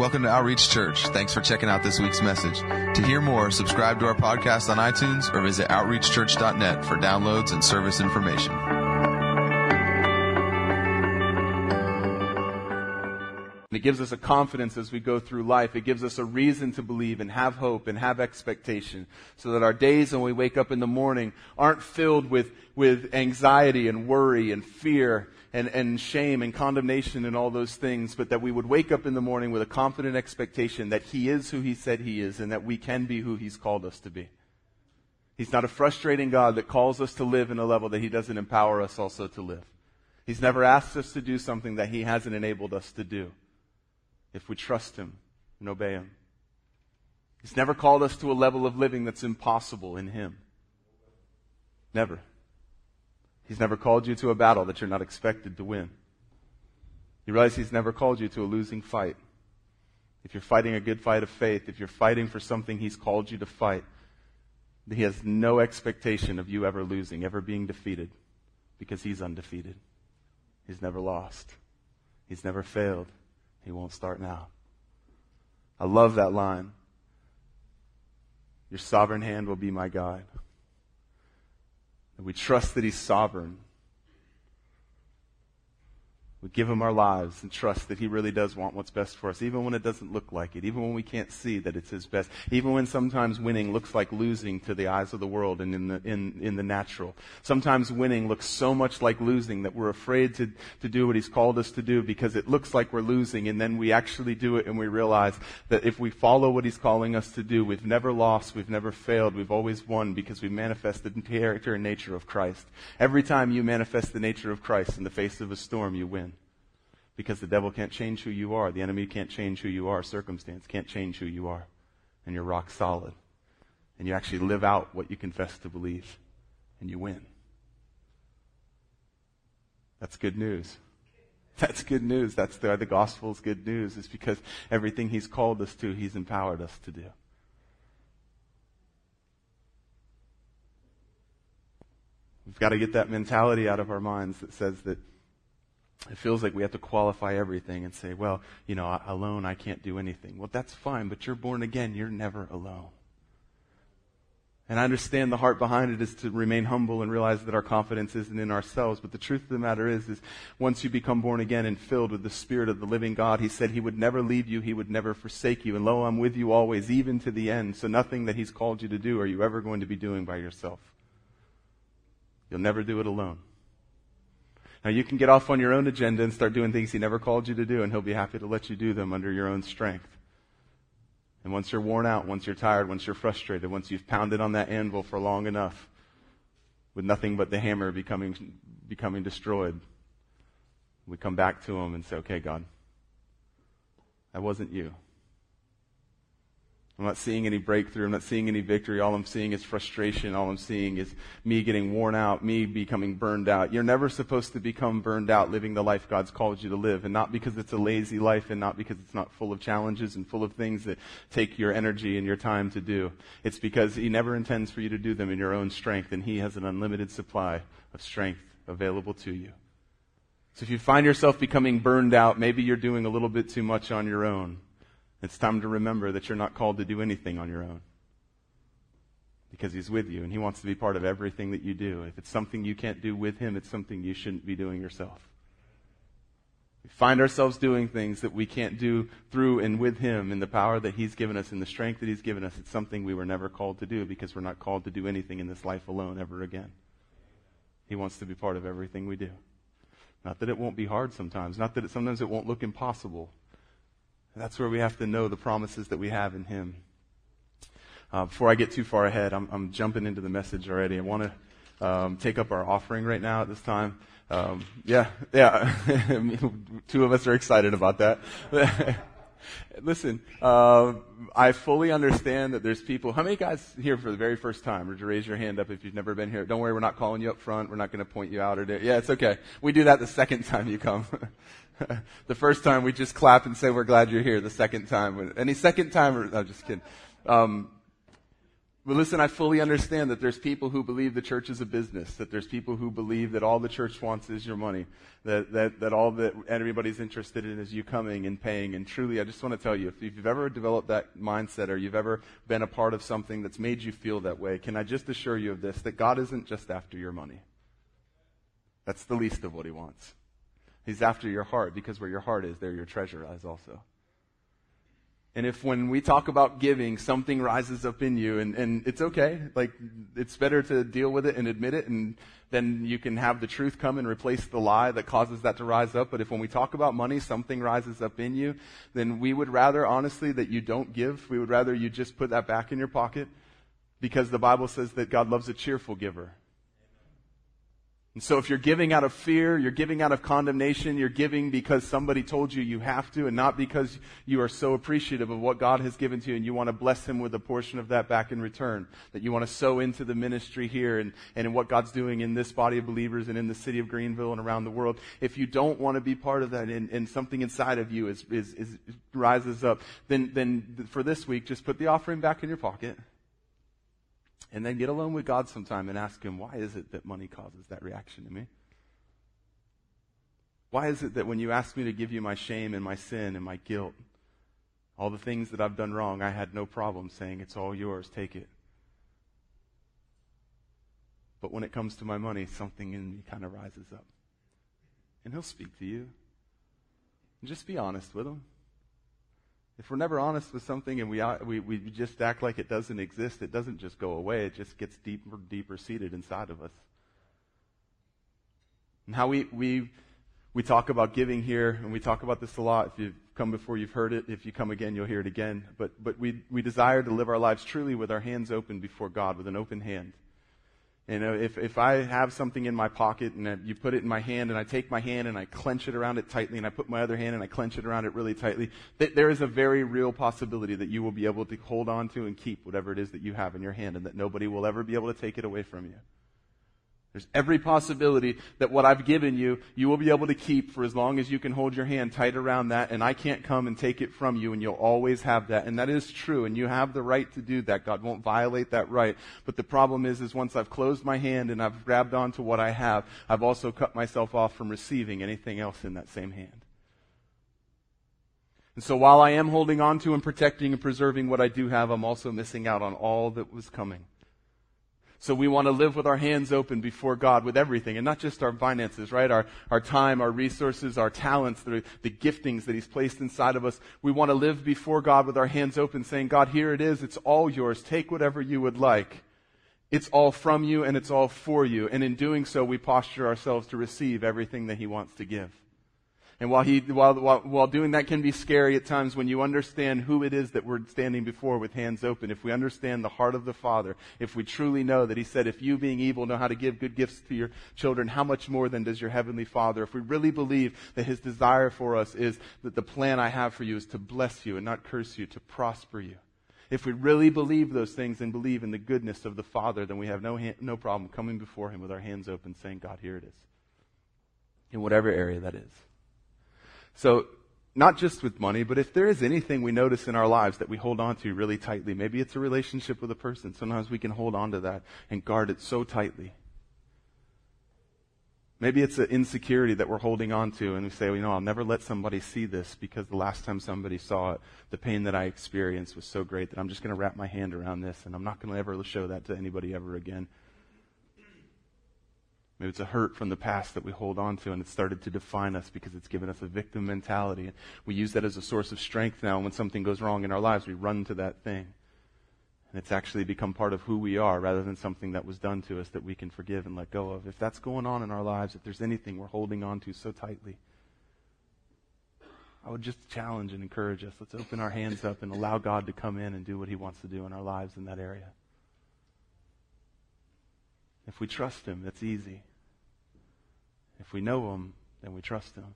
Welcome to Outreach Church. Thanks for checking out this week's message. To hear more, subscribe to our podcast on iTunes or visit outreachchurch.net for downloads and service information. It gives us a confidence as we go through life. It gives us a reason to believe and have hope and have expectation so that our days when we wake up in the morning aren't filled with, with anxiety and worry and fear and, and shame and condemnation and all those things, but that we would wake up in the morning with a confident expectation that He is who He said He is and that we can be who He's called us to be. He's not a frustrating God that calls us to live in a level that He doesn't empower us also to live. He's never asked us to do something that He hasn't enabled us to do if we trust Him and obey Him. He's never called us to a level of living that's impossible in Him. Never. He's never called you to a battle that you're not expected to win. You realize He's never called you to a losing fight. If you're fighting a good fight of faith, if you're fighting for something He's called you to fight, He has no expectation of you ever losing, ever being defeated, because He's undefeated. He's never lost. He's never failed. He won't start now. I love that line. Your sovereign hand will be my guide. And we trust that He's sovereign. We give him our lives and trust that he really does want what's best for us, even when it doesn't look like it, even when we can't see that it's his best, even when sometimes winning looks like losing to the eyes of the world and in the, in, in the natural. Sometimes winning looks so much like losing that we're afraid to, to do what he's called us to do because it looks like we're losing and then we actually do it and we realize that if we follow what he's calling us to do, we've never lost, we've never failed, we've always won because we manifest the character and nature of Christ. Every time you manifest the nature of Christ in the face of a storm, you win because the devil can't change who you are. The enemy can't change who you are. Circumstance can't change who you are. And you're rock solid. And you actually live out what you confess to believe. And you win. That's good news. That's good news. That's the, the gospel's good news. Is because everything he's called us to, he's empowered us to do. We've got to get that mentality out of our minds that says that it feels like we have to qualify everything and say, well, you know, alone I can't do anything. Well, that's fine, but you're born again. You're never alone. And I understand the heart behind it is to remain humble and realize that our confidence isn't in ourselves. But the truth of the matter is, is once you become born again and filled with the Spirit of the living God, He said He would never leave you. He would never forsake you. And lo, I'm with you always, even to the end. So nothing that He's called you to do are you ever going to be doing by yourself. You'll never do it alone. Now you can get off on your own agenda and start doing things he never called you to do, and he'll be happy to let you do them under your own strength. And once you're worn out, once you're tired, once you're frustrated, once you've pounded on that anvil for long enough, with nothing but the hammer becoming, becoming destroyed, we come back to him and say, okay, God, that wasn't you. I'm not seeing any breakthrough. I'm not seeing any victory. All I'm seeing is frustration. All I'm seeing is me getting worn out, me becoming burned out. You're never supposed to become burned out living the life God's called you to live. And not because it's a lazy life and not because it's not full of challenges and full of things that take your energy and your time to do. It's because He never intends for you to do them in your own strength and He has an unlimited supply of strength available to you. So if you find yourself becoming burned out, maybe you're doing a little bit too much on your own. It's time to remember that you're not called to do anything on your own. Because He's with you and He wants to be part of everything that you do. If it's something you can't do with Him, it's something you shouldn't be doing yourself. We find ourselves doing things that we can't do through and with Him in the power that He's given us, in the strength that He's given us. It's something we were never called to do because we're not called to do anything in this life alone ever again. He wants to be part of everything we do. Not that it won't be hard sometimes, not that it, sometimes it won't look impossible, that's where we have to know the promises that we have in Him. Uh, before I get too far ahead, I'm, I'm, jumping into the message already. I want to um, take up our offering right now at this time. Um, yeah, yeah. Two of us are excited about that. Listen, uh, I fully understand that there's people. How many guys here for the very first time? Or to raise your hand up if you've never been here. Don't worry, we're not calling you up front. We're not going to point you out or do. Yeah, it's okay. We do that the second time you come. the first time we just clap and say we're glad you're here. The second time, any second time, no, just kidding. Um, But listen, I fully understand that there's people who believe the church is a business, that there's people who believe that all the church wants is your money, that, that, that all that everybody's interested in is you coming and paying. And truly, I just want to tell you, if you've ever developed that mindset or you've ever been a part of something that's made you feel that way, can I just assure you of this, that God isn't just after your money. That's the least of what he wants. He's after your heart because where your heart is, there your treasure lies also. And if when we talk about giving, something rises up in you, and, and it's okay, like, it's better to deal with it and admit it, and then you can have the truth come and replace the lie that causes that to rise up. But if when we talk about money, something rises up in you, then we would rather, honestly, that you don't give. We would rather you just put that back in your pocket, because the Bible says that God loves a cheerful giver. And so if you're giving out of fear, you're giving out of condemnation, you're giving because somebody told you you have to and not because you are so appreciative of what God has given to you and you want to bless him with a portion of that back in return. That you want to sow into the ministry here and, and in what God's doing in this body of believers and in the city of Greenville and around the world. If you don't want to be part of that and, and something inside of you is, is, is rises up, then, then for this week, just put the offering back in your pocket and then get alone with God sometime and ask Him, why is it that money causes that reaction to me? Why is it that when you ask me to give you my shame and my sin and my guilt, all the things that I've done wrong, I had no problem saying, it's all yours, take it. But when it comes to my money, something in me kind of rises up. And He'll speak to you. And just be honest with Him. If we're never honest with something and we, we, we just act like it doesn't exist, it doesn't just go away. It just gets deeper, deeper seated inside of us. And how we, we, we talk about giving here, and we talk about this a lot. If you've come before, you've heard it. If you come again, you'll hear it again. But, but we, we desire to live our lives truly with our hands open before God, with an open hand. You know, if, if I have something in my pocket and you put it in my hand and I take my hand and I clench it around it tightly and I put my other hand and I clench it around it really tightly, th- there is a very real possibility that you will be able to hold on to and keep whatever it is that you have in your hand and that nobody will ever be able to take it away from you. There's every possibility that what I've given you, you will be able to keep for as long as you can hold your hand tight around that, and I can't come and take it from you, and you'll always have that. And that is true, and you have the right to do that. God won't violate that right. But the problem is, is once I've closed my hand and I've grabbed onto what I have, I've also cut myself off from receiving anything else in that same hand. And so while I am holding on to and protecting and preserving what I do have, I'm also missing out on all that was coming. So we want to live with our hands open before God with everything, and not just our finances, right? Our, our time, our resources, our talents, the, the giftings that He's placed inside of us. We want to live before God with our hands open, saying, God, here it is. It's all yours. Take whatever you would like. It's all from you and it's all for you. And in doing so, we posture ourselves to receive everything that He wants to give. And while, he, while, while, while doing that can be scary at times when you understand who it is that we're standing before with hands open, if we understand the heart of the Father, if we truly know that He said, if you being evil know how to give good gifts to your children, how much more than does your Heavenly Father? If we really believe that His desire for us is that the plan I have for you is to bless you and not curse you, to prosper you. If we really believe those things and believe in the goodness of the Father, then we have no, no problem coming before Him with our hands open saying, God, here it is. In whatever area that is. So, not just with money, but if there is anything we notice in our lives that we hold on to really tightly, maybe it's a relationship with a person. Sometimes we can hold on to that and guard it so tightly. Maybe it's an insecurity that we're holding on to and we say, well, you know, I'll never let somebody see this because the last time somebody saw it, the pain that I experienced was so great that I'm just going to wrap my hand around this and I'm not going to ever show that to anybody ever again. Maybe it's a hurt from the past that we hold on to and it started to define us because it's given us a victim mentality. And we use that as a source of strength now. When something goes wrong in our lives, we run to that thing. And it's actually become part of who we are rather than something that was done to us that we can forgive and let go of. If that's going on in our lives, if there's anything we're holding on to so tightly, I would just challenge and encourage us. Let's open our hands up and allow God to come in and do what He wants to do in our lives in that area. If we trust Him, it's easy. If we know Him, then we trust Him.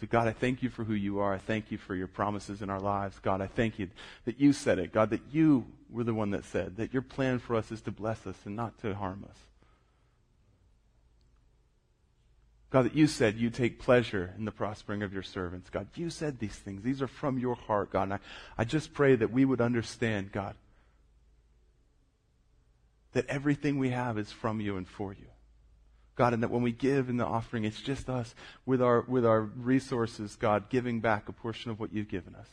So, God, I thank you for who you are. I thank you for your promises in our lives. God, I thank you that you said it. God, that you were the one that said that your plan for us is to bless us and not to harm us. God, that you said you take pleasure in the prospering of your servants. God, you said these things. These are from your heart, God. And I, I just pray that we would understand, God, that everything we have is from you and for you. God, and that when we give in the offering, it's just us with our, with our resources, God, giving back a portion of what you've given us.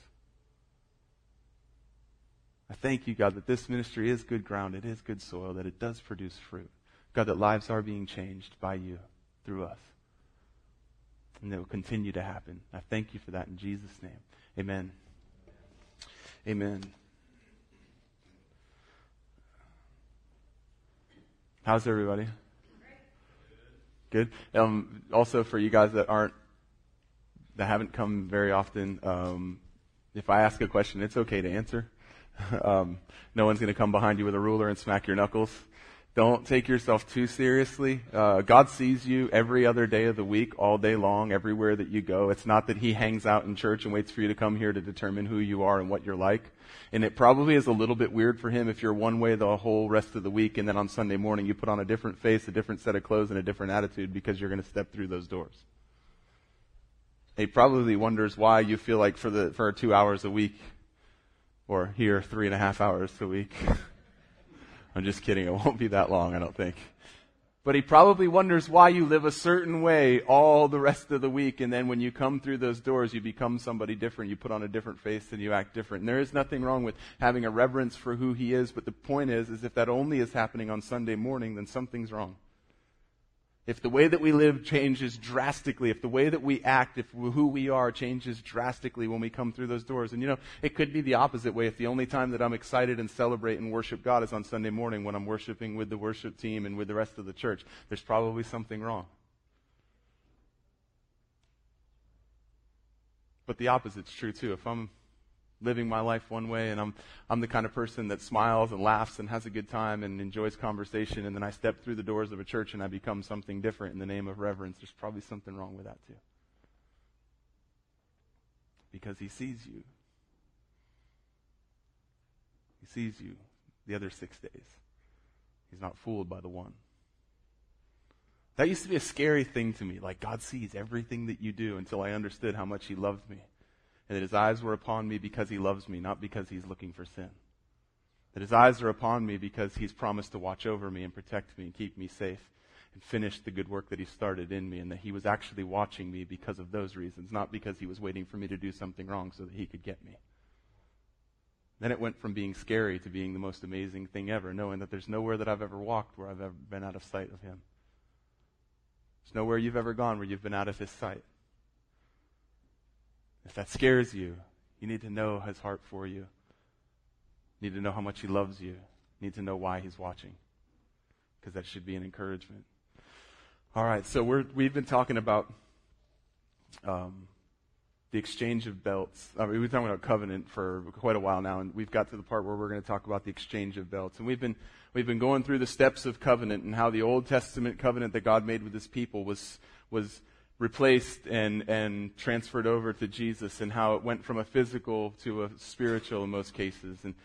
I thank you, God, that this ministry is good ground, it is good soil, that it does produce fruit. God, that lives are being changed by you through us. And it will continue to happen. I thank you for that in Jesus' name. Amen. Amen. How's everybody? Good. Um, also, for you guys that aren't, that haven't come very often, um, if I ask a question, it's okay to answer. um, no one's going to come behind you with a ruler and smack your knuckles. Don't take yourself too seriously. Uh, God sees you every other day of the week, all day long, everywhere that you go. It's not that He hangs out in church and waits for you to come here to determine who you are and what you're like. And it probably is a little bit weird for Him if you're one way the whole rest of the week and then on Sunday morning you put on a different face, a different set of clothes, and a different attitude because you're going to step through those doors. He probably wonders why you feel like for the, for two hours a week or here three and a half hours a week. I'm just kidding. It won't be that long, I don't think. But he probably wonders why you live a certain way all the rest of the week, and then when you come through those doors, you become somebody different. You put on a different face and you act different. And there is nothing wrong with having a reverence for who he is, but the point is, is if that only is happening on Sunday morning, then something's wrong if the way that we live changes drastically, if the way that we act, if who we are changes drastically when we come through those doors. And you know, it could be the opposite way. If the only time that I'm excited and celebrate and worship God is on Sunday morning when I'm worshiping with the worship team and with the rest of the church, there's probably something wrong. But the opposite's true too. If I'm living my life one way and I'm, I'm the kind of person that smiles and laughs and has a good time and enjoys conversation and then I step through the doors of a church and I become something different in the name of reverence, there's probably something wrong with that too. Because he sees you. He sees you the other six days. He's not fooled by the one. That used to be a scary thing to me. Like, God sees everything that you do until I understood how much He loved me and that his eyes were upon me because he loves me, not because he's looking for sin. That his eyes are upon me because he's promised to watch over me and protect me and keep me safe and finish the good work that he started in me, and that he was actually watching me because of those reasons, not because he was waiting for me to do something wrong so that he could get me. Then it went from being scary to being the most amazing thing ever, knowing that there's nowhere that I've ever walked where I've ever been out of sight of him. There's nowhere you've ever gone where you've been out of his sight. If that scares you, you need to know his heart for you. You need to know how much he loves you. You need to know why he's watching. Because that should be an encouragement. All right, so we're, we've been talking about um, the exchange of belts. I mean, we've been talking about covenant for quite a while now, and we've got to the part where we're going to talk about the exchange of belts. And we've been we've been going through the steps of covenant and how the Old Testament covenant that God made with His people was was replaced and, and transferred over to Jesus and how it went from a physical to a spiritual in most cases and,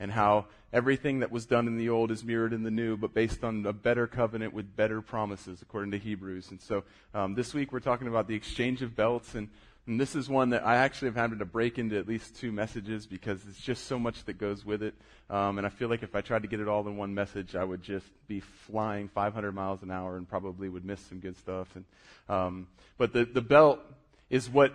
and how everything that was done in the old is mirrored in the new, but based on a better covenant with better promises, according to Hebrews. And so um, this week we're talking about the exchange of belts and and this is one that I actually have had to break into at least two messages because it's just so much that goes with it. Um, and I feel like if I tried to get it all in one message, I would just be flying 500 miles an hour and probably would miss some good stuff. And, um, but the, the belt is what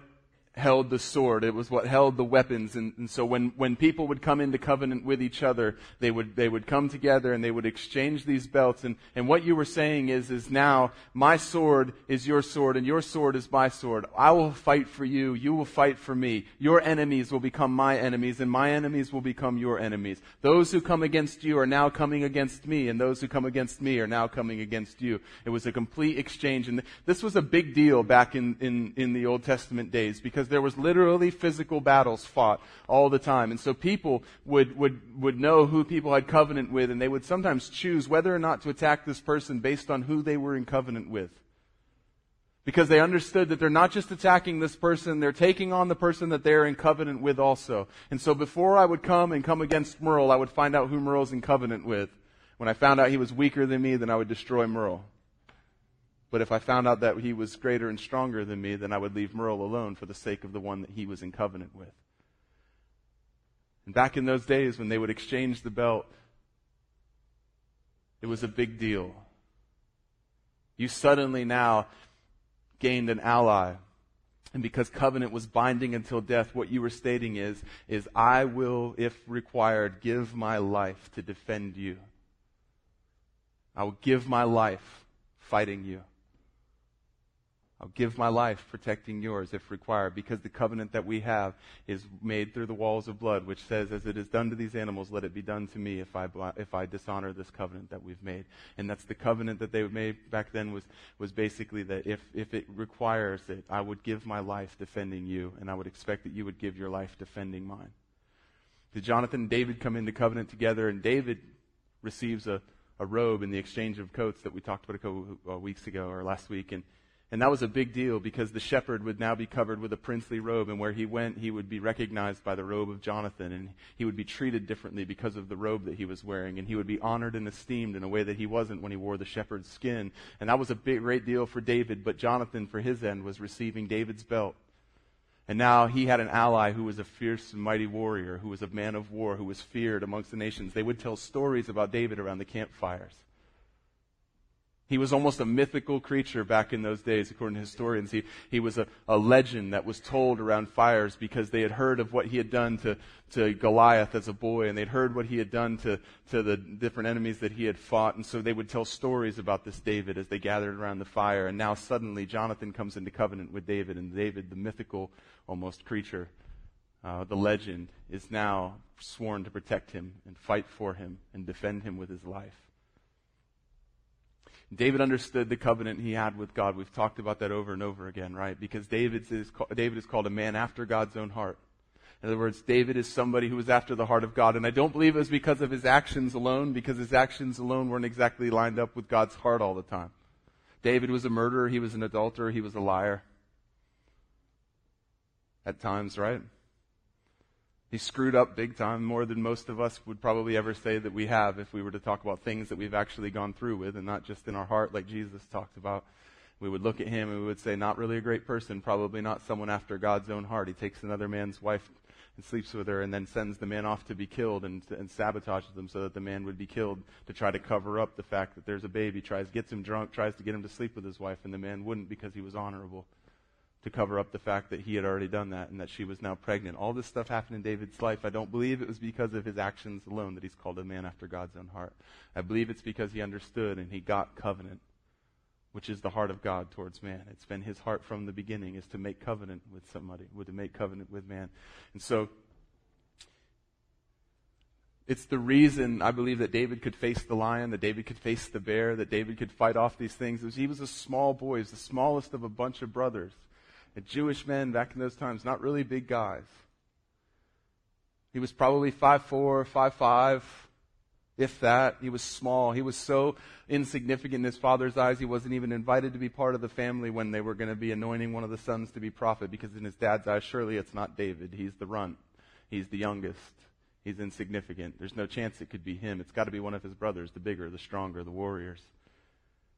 held the sword. It was what held the weapons. And, and, so when, when people would come into covenant with each other, they would, they would come together and they would exchange these belts. And, and what you were saying is, is now my sword is your sword and your sword is my sword. I will fight for you. You will fight for me. Your enemies will become my enemies and my enemies will become your enemies. Those who come against you are now coming against me and those who come against me are now coming against you. It was a complete exchange. And this was a big deal back in, in, in the Old Testament days because because there was literally physical battles fought all the time. And so people would, would, would know who people had covenant with, and they would sometimes choose whether or not to attack this person based on who they were in covenant with. Because they understood that they're not just attacking this person, they're taking on the person that they're in covenant with also. And so before I would come and come against Merle, I would find out who Merle's in covenant with. When I found out he was weaker than me, then I would destroy Merle. But if I found out that he was greater and stronger than me, then I would leave Merle alone for the sake of the one that he was in covenant with. And back in those days when they would exchange the belt, It was a big deal. You suddenly now gained an ally. And because covenant was binding until death, what you were stating is, is I will, if required, give my life to defend you. I will give my life fighting you. I'll give my life protecting yours if required, because the covenant that we have is made through the walls of blood, which says, as it is done to these animals, let it be done to me if I, if I dishonor this covenant that we've made. And that's the covenant that they made back then was, was basically that if, if it requires it, I would give my life defending you, and I would expect that you would give your life defending mine. Did Jonathan and David come into covenant together, and David receives a, a robe in the exchange of coats that we talked about a couple uh, weeks ago or last week, and and that was a big deal because the shepherd would now be covered with a princely robe, and where he went, he would be recognized by the robe of Jonathan, and he would be treated differently because of the robe that he was wearing, and he would be honored and esteemed in a way that he wasn't when he wore the shepherd's skin. And that was a big, great deal for David, but Jonathan, for his end, was receiving David's belt. And now he had an ally who was a fierce and mighty warrior, who was a man of war, who was feared amongst the nations. They would tell stories about David around the campfires. He was almost a mythical creature back in those days, according to historians. He, he was a, a legend that was told around fires because they had heard of what he had done to, to Goliath as a boy, and they'd heard what he had done to, to the different enemies that he had fought. And so they would tell stories about this David as they gathered around the fire. And now suddenly Jonathan comes into covenant with David, and David, the mythical almost creature, uh, the legend, is now sworn to protect him and fight for him and defend him with his life. David understood the covenant he had with God. We've talked about that over and over again, right? Because David is, David is called a man after God's own heart. In other words, David is somebody who was after the heart of God. And I don't believe it was because of his actions alone, because his actions alone weren't exactly lined up with God's heart all the time. David was a murderer, he was an adulterer, he was a liar. At times, right? He screwed up big time, more than most of us would probably ever say that we have if we were to talk about things that we've actually gone through with and not just in our heart like Jesus talked about. We would look at him and we would say, not really a great person, probably not someone after God's own heart. He takes another man's wife and sleeps with her and then sends the man off to be killed and, and sabotages them so that the man would be killed to try to cover up the fact that there's a baby, tries, gets him drunk, tries to get him to sleep with his wife, and the man wouldn't because he was honorable to cover up the fact that he had already done that and that she was now pregnant. All this stuff happened in David's life. I don't believe it was because of his actions alone that he's called a man after God's own heart. I believe it's because he understood and he got covenant, which is the heart of God towards man. It's been his heart from the beginning is to make covenant with somebody, to make covenant with man. And so it's the reason I believe that David could face the lion, that David could face the bear, that David could fight off these things. Was he was a small boy, he was the smallest of a bunch of brothers. Jewish men back in those times, not really big guys. He was probably 5'4, 5'5, if that. He was small. He was so insignificant in his father's eyes, he wasn't even invited to be part of the family when they were going to be anointing one of the sons to be prophet, because in his dad's eyes, surely it's not David. He's the runt. He's the youngest. He's insignificant. There's no chance it could be him. It's got to be one of his brothers, the bigger, the stronger, the warriors.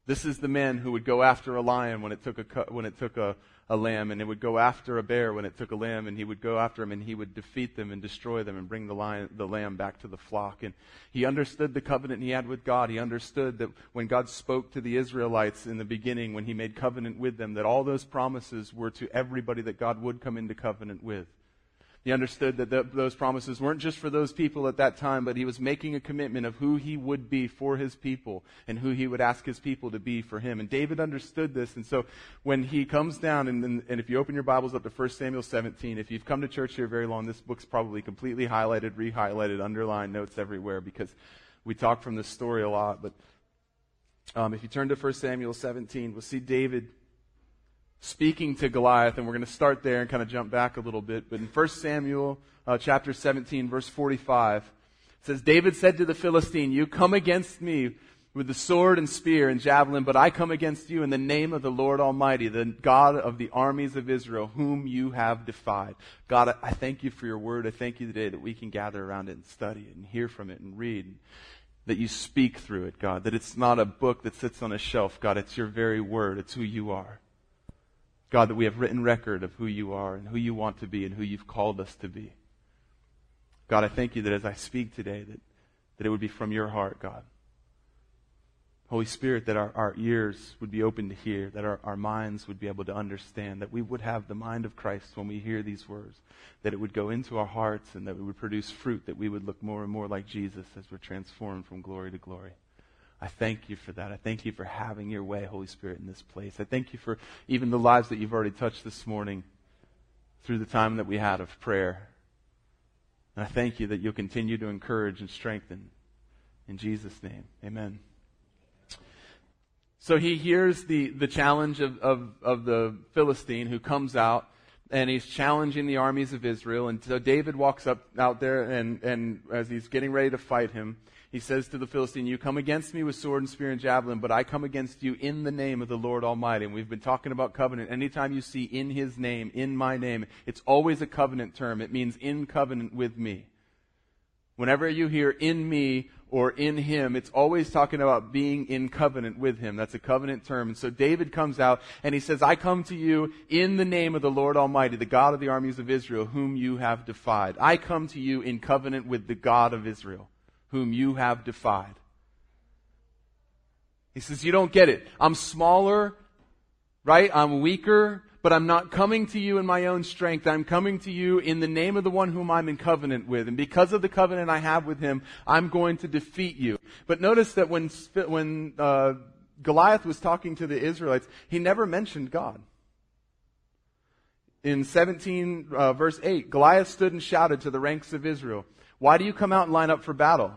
This is the men who would go after a lion when it took a, when it took a, a lamb, and it would go after a bear when it took a lamb, and he would go after him and he would defeat them and destroy them and bring the, lion, the lamb back to the flock. And he understood the covenant he had with God. He understood that when God spoke to the Israelites in the beginning, when he made covenant with them, that all those promises were to everybody that God would come into covenant with. He understood that those promises weren't just for those people at that time, but he was making a commitment of who he would be for his people and who he would ask his people to be for him. And David understood this. And so when he comes down, and, and, and if you open your Bibles up to 1 Samuel 17, if you've come to church here very long, this book's probably completely highlighted, re-highlighted, underlined, notes everywhere because we talk from this story a lot. But um, if you turn to 1 Samuel 17, we'll see David speaking to Goliath, and we're going to start there and kind of jump back a little bit. But in 1 Samuel uh, chapter 17, verse 45, it says, David said to the Philistine, You come against me with the sword and spear and javelin, but I come against you in the name of the Lord Almighty, the God of the armies of Israel, whom you have defied. God, I thank you for your word. I thank you today that we can gather around it and study it and hear from it and read. That you speak through it, God. That it's not a book that sits on a shelf, God. It's your very word. It's who you are. God, that we have written record of who you are and who you want to be and who you've called us to be. God, I thank you that as I speak today, that, that it would be from your heart, God. Holy Spirit, that our, our ears would be open to hear, that our, our minds would be able to understand, that we would have the mind of Christ when we hear these words, that it would go into our hearts and that it would produce fruit, that we would look more and more like Jesus as we're transformed from glory to glory. I thank you for that. I thank you for having your way, Holy Spirit, in this place. I thank you for even the lives that you've already touched this morning through the time that we had of prayer. And I thank you that you'll continue to encourage and strengthen. In Jesus' name, amen. So he hears the, the challenge of, of, of the Philistine who comes out and he's challenging the armies of Israel. And so David walks up out there and, and as he's getting ready to fight him, he says to the Philistine, You come against me with sword and spear and javelin, but I come against you in the name of the Lord Almighty. And we've been talking about covenant. Anytime you see in his name, in my name, it's always a covenant term. It means in covenant with me. Whenever you hear in me or in him, it's always talking about being in covenant with him. That's a covenant term. And so David comes out and he says, I come to you in the name of the Lord Almighty, the God of the armies of Israel, whom you have defied. I come to you in covenant with the God of Israel whom you have defied. He says, You don't get it. I'm smaller, right? I'm weaker, but I'm not coming to you in my own strength. I'm coming to you in the name of the one whom I'm in covenant with. And because of the covenant I have with him, I'm going to defeat you. But notice that when, when uh, Goliath was talking to the Israelites, he never mentioned God. In 17, uh, verse 8, Goliath stood and shouted to the ranks of Israel, Why do you come out and line up for battle?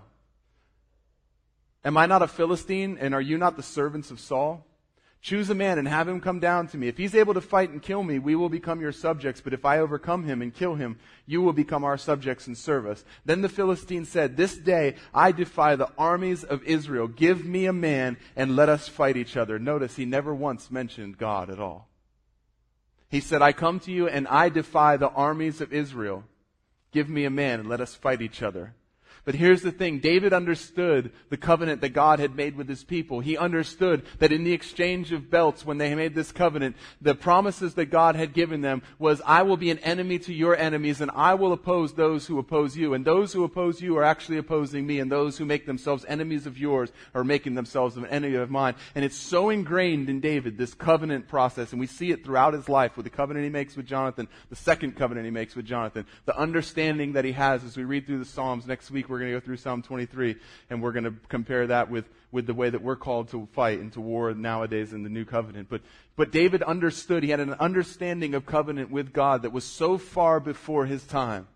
Am I not a Philistine, and are you not the servants of Saul? Choose a man and have him come down to me. If he's able to fight and kill me, we will become your subjects. But if I overcome him and kill him, you will become our subjects and serve us. Then the Philistine said, This day I defy the armies of Israel. Give me a man and let us fight each other. Notice he never once mentioned God at all. He said, I come to you and I defy the armies of Israel. Give me a man and let us fight each other. But here's the thing. David understood the covenant that God had made with his people. He understood that in the exchange of belts, when they made this covenant, the promises that God had given them was, I will be an enemy to your enemies and I will oppose those who oppose you. And those who oppose you are actually opposing me and those who make themselves enemies of yours are making themselves an enemy of mine. And it's so ingrained in David, this covenant process. And we see it throughout his life with the covenant he makes with Jonathan, the second covenant he makes with Jonathan, the understanding that he has as we read through the Psalms next week. We're going to go through Psalm 23 and we're going to compare that with, with the way that we're called to fight and to war nowadays in the new covenant. But, but David understood, he had an understanding of covenant with God that was so far before his time.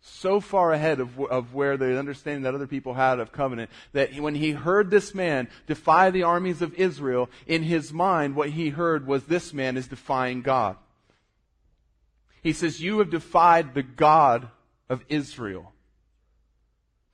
So far ahead of, of where the understanding that other people had of covenant, that when he heard this man defy the armies of Israel, in his mind, what he heard was this man is defying God. He says, You have defied the God of Israel.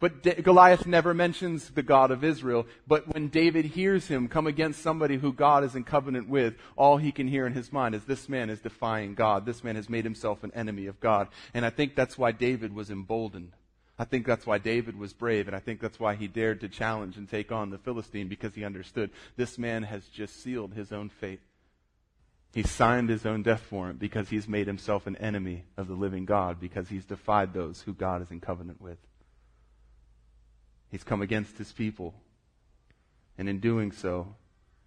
But Goliath never mentions the God of Israel. But when David hears him come against somebody who God is in covenant with, all he can hear in his mind is this man is defying God. This man has made himself an enemy of God. And I think that's why David was emboldened. I think that's why David was brave, and I think that's why he dared to challenge and take on the Philistine because he understood this man has just sealed his own fate. He signed his own death warrant because he's made himself an enemy of the living God, because he's defied those who God is in covenant with. He's come against his people. And in doing so,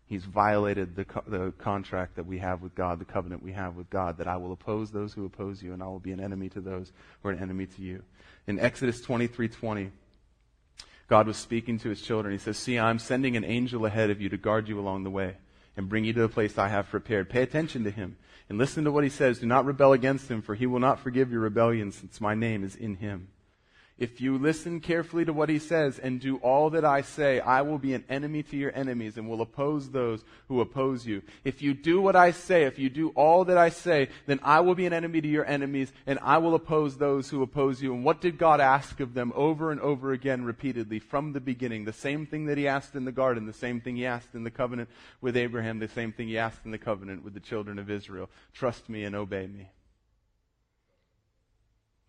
he's violated the, co- the contract that we have with God, the covenant we have with God, that I will oppose those who oppose you, and I will be an enemy to those who are an enemy to you. In Exodus 23:20, God was speaking to his children. He says, See, I'm sending an angel ahead of you to guard you along the way and bring you to the place I have prepared. Pay attention to him and listen to what he says. Do not rebel against him, for he will not forgive your rebellion, since my name is in him. If you listen carefully to what he says and do all that I say, I will be an enemy to your enemies and will oppose those who oppose you. If you do what I say, if you do all that I say, then I will be an enemy to your enemies and I will oppose those who oppose you. And what did God ask of them over and over again repeatedly from the beginning? The same thing that he asked in the garden, the same thing he asked in the covenant with Abraham, the same thing he asked in the covenant with the children of Israel. Trust me and obey me.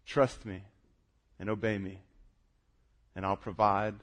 Trust me and obey me. And I'll provide,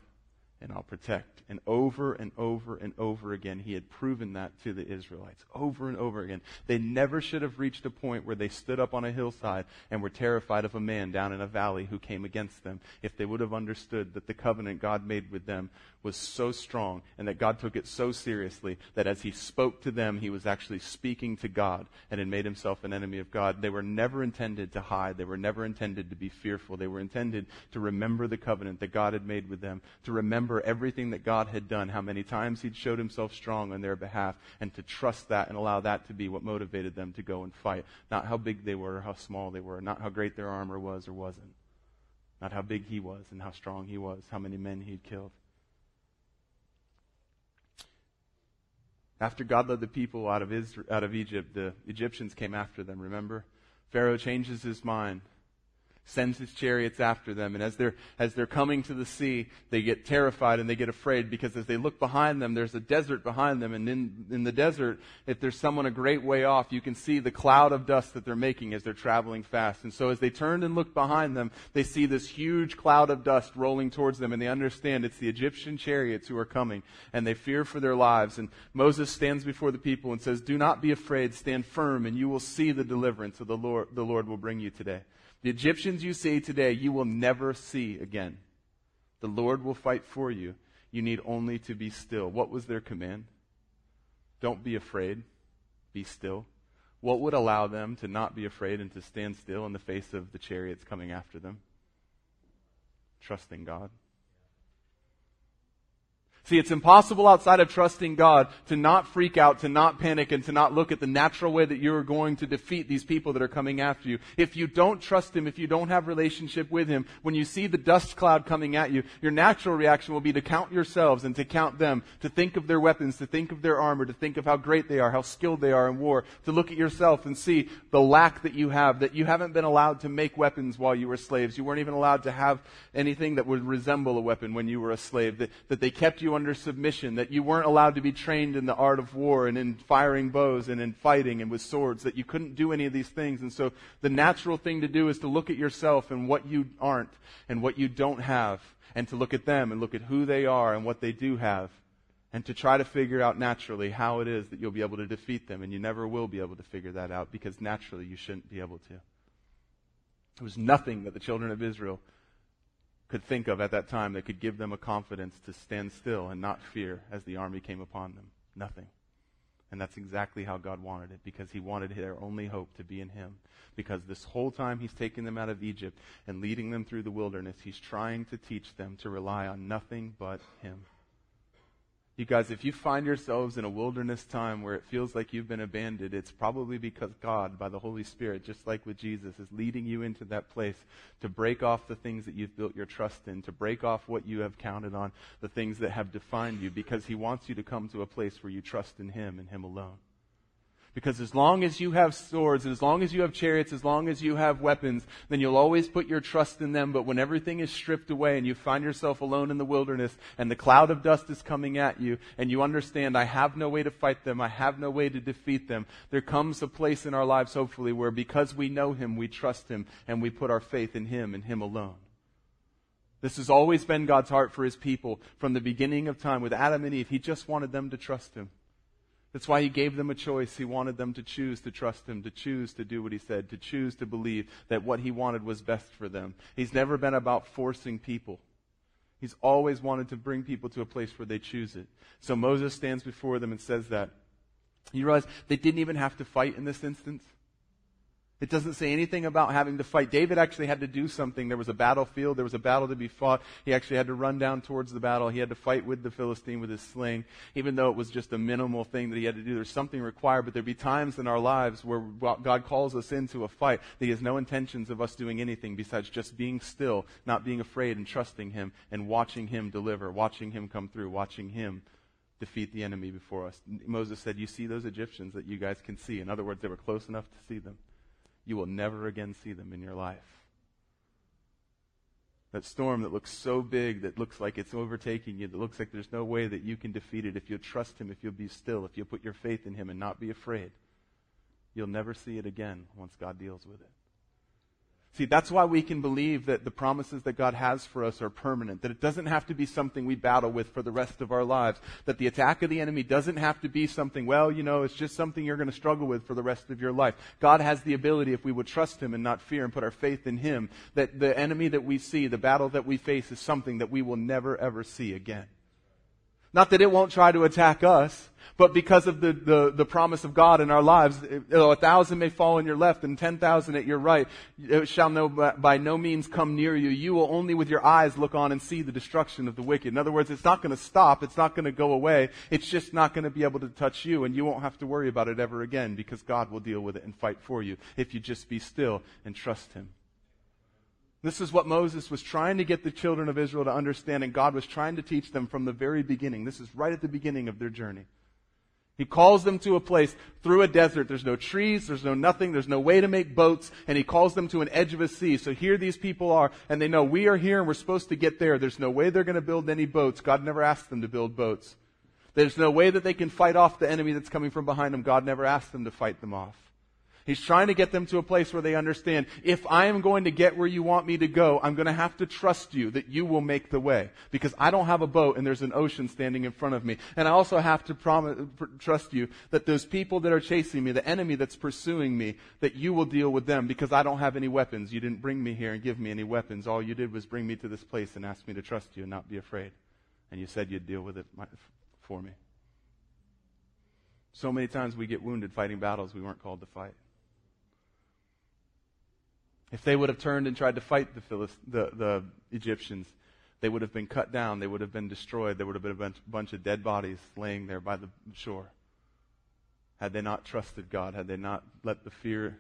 and I'll protect. And over and over and over again, he had proven that to the Israelites. Over and over again. They never should have reached a point where they stood up on a hillside and were terrified of a man down in a valley who came against them if they would have understood that the covenant God made with them was so strong and that God took it so seriously that as he spoke to them, he was actually speaking to God and had made himself an enemy of God. They were never intended to hide. They were never intended to be fearful. They were intended to remember the covenant that God had made with them, to remember everything that God had done, how many times he'd showed himself strong on their behalf, and to trust that and allow that to be what motivated them to go and fight. Not how big they were or how small they were, not how great their armor was or wasn't. Not how big he was and how strong he was, how many men he'd killed. After God led the people out of, Israel, out of Egypt, the Egyptians came after them, remember? Pharaoh changes his mind sends his chariots after them. And as they're, as they're coming to the sea, they get terrified and they get afraid because as they look behind them, there's a desert behind them. And in, in the desert, if there's someone a great way off, you can see the cloud of dust that they're making as they're traveling fast. And so as they turn and look behind them, they see this huge cloud of dust rolling towards them and they understand it's the Egyptian chariots who are coming and they fear for their lives. And Moses stands before the people and says, do not be afraid, stand firm and you will see the deliverance of the Lord, the Lord will bring you today. The Egyptians you see today, you will never see again. The Lord will fight for you. You need only to be still. What was their command? Don't be afraid. Be still. What would allow them to not be afraid and to stand still in the face of the chariots coming after them? Trusting God. See, it's impossible outside of trusting God to not freak out, to not panic, and to not look at the natural way that you're going to defeat these people that are coming after you. If you don't trust Him, if you don't have relationship with Him, when you see the dust cloud coming at you, your natural reaction will be to count yourselves and to count them, to think of their weapons, to think of their armor, to think of how great they are, how skilled they are in war, to look at yourself and see the lack that you have, that you haven't been allowed to make weapons while you were slaves. You weren't even allowed to have anything that would resemble a weapon when you were a slave, that, that they kept you under submission, that you weren't allowed to be trained in the art of war and in firing bows and in fighting and with swords, that you couldn't do any of these things. And so the natural thing to do is to look at yourself and what you aren't and what you don't have, and to look at them and look at who they are and what they do have, and to try to figure out naturally how it is that you'll be able to defeat them. And you never will be able to figure that out because naturally you shouldn't be able to. There was nothing that the children of Israel could think of at that time that could give them a confidence to stand still and not fear as the army came upon them. Nothing. And that's exactly how God wanted it because He wanted their only hope to be in Him. Because this whole time He's taking them out of Egypt and leading them through the wilderness, He's trying to teach them to rely on nothing but Him. You guys, if you find yourselves in a wilderness time where it feels like you've been abandoned, it's probably because God, by the Holy Spirit, just like with Jesus, is leading you into that place to break off the things that you've built your trust in, to break off what you have counted on, the things that have defined you, because He wants you to come to a place where you trust in Him and Him alone. Because as long as you have swords, and as long as you have chariots, as long as you have weapons, then you'll always put your trust in them. But when everything is stripped away and you find yourself alone in the wilderness and the cloud of dust is coming at you and you understand, I have no way to fight them, I have no way to defeat them, there comes a place in our lives, hopefully, where because we know Him, we trust Him and we put our faith in Him and Him alone. This has always been God's heart for His people from the beginning of time with Adam and Eve. He just wanted them to trust Him. That's why he gave them a choice. He wanted them to choose to trust him, to choose to do what he said, to choose to believe that what he wanted was best for them. He's never been about forcing people. He's always wanted to bring people to a place where they choose it. So Moses stands before them and says that. You realize they didn't even have to fight in this instance? It doesn't say anything about having to fight. David actually had to do something. There was a battlefield. There was a battle to be fought. He actually had to run down towards the battle. He had to fight with the Philistine with his sling, even though it was just a minimal thing that he had to do. There's something required, but there'd be times in our lives where God calls us into a fight that he has no intentions of us doing anything besides just being still, not being afraid and trusting him and watching him deliver, watching him come through, watching him defeat the enemy before us. Moses said, you see those Egyptians that you guys can see. In other words, they were close enough to see them you will never again see them in your life. That storm that looks so big, that looks like it's overtaking you, that looks like there's no way that you can defeat it if you'll trust Him, if you'll be still, if you'll put your faith in Him and not be afraid, you'll never see it again once God deals with it. See, that's why we can believe that the promises that God has for us are permanent, that it doesn't have to be something we battle with for the rest of our lives, that the attack of the enemy doesn't have to be something, well, you know, it's just something you're going to struggle with for the rest of your life. God has the ability, if we would trust Him and not fear and put our faith in Him, that the enemy that we see, the battle that we face is something that we will never ever see again. Not that it won't try to attack us, but because of the, the, the promise of God in our lives, though a thousand may fall on your left and ten thousand at your right, it shall no, by no means come near you. You will only with your eyes look on and see the destruction of the wicked. In other words, it's not going to stop. It's not going to go away. It's just not going to be able to touch you and you won't have to worry about it ever again because God will deal with it and fight for you if you just be still and trust Him. This is what Moses was trying to get the children of Israel to understand, and God was trying to teach them from the very beginning. This is right at the beginning of their journey. He calls them to a place through a desert. There's no trees, there's no nothing, there's no way to make boats, and he calls them to an edge of a sea. So here these people are, and they know we are here and we're supposed to get there. There's no way they're going to build any boats. God never asked them to build boats. There's no way that they can fight off the enemy that's coming from behind them. God never asked them to fight them off. He's trying to get them to a place where they understand, if I am going to get where you want me to go, I'm going to have to trust you that you will make the way. Because I don't have a boat and there's an ocean standing in front of me. And I also have to promise, trust you that those people that are chasing me, the enemy that's pursuing me, that you will deal with them because I don't have any weapons. You didn't bring me here and give me any weapons. All you did was bring me to this place and ask me to trust you and not be afraid. And you said you'd deal with it for me. So many times we get wounded fighting battles we weren't called to fight. If they would have turned and tried to fight the, Philist- the, the Egyptians, they would have been cut down. They would have been destroyed. There would have been a bunch, bunch of dead bodies laying there by the shore. Had they not trusted God, had they not let the fear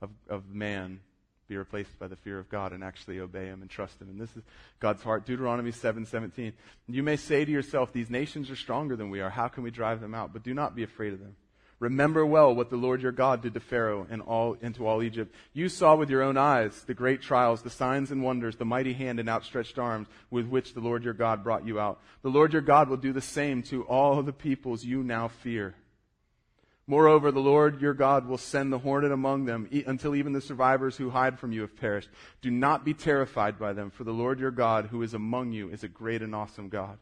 of, of man be replaced by the fear of God and actually obey Him and trust Him. And this is God's heart. Deuteronomy 7:17. You may say to yourself, "These nations are stronger than we are. How can we drive them out?" But do not be afraid of them. Remember well what the Lord your God did to Pharaoh and all, and to all Egypt. You saw with your own eyes the great trials, the signs and wonders, the mighty hand and outstretched arms with which the Lord your God brought you out. The Lord your God will do the same to all the peoples you now fear. Moreover, the Lord your God will send the hornet among them until even the survivors who hide from you have perished. Do not be terrified by them, for the Lord your God who is among you is a great and awesome God.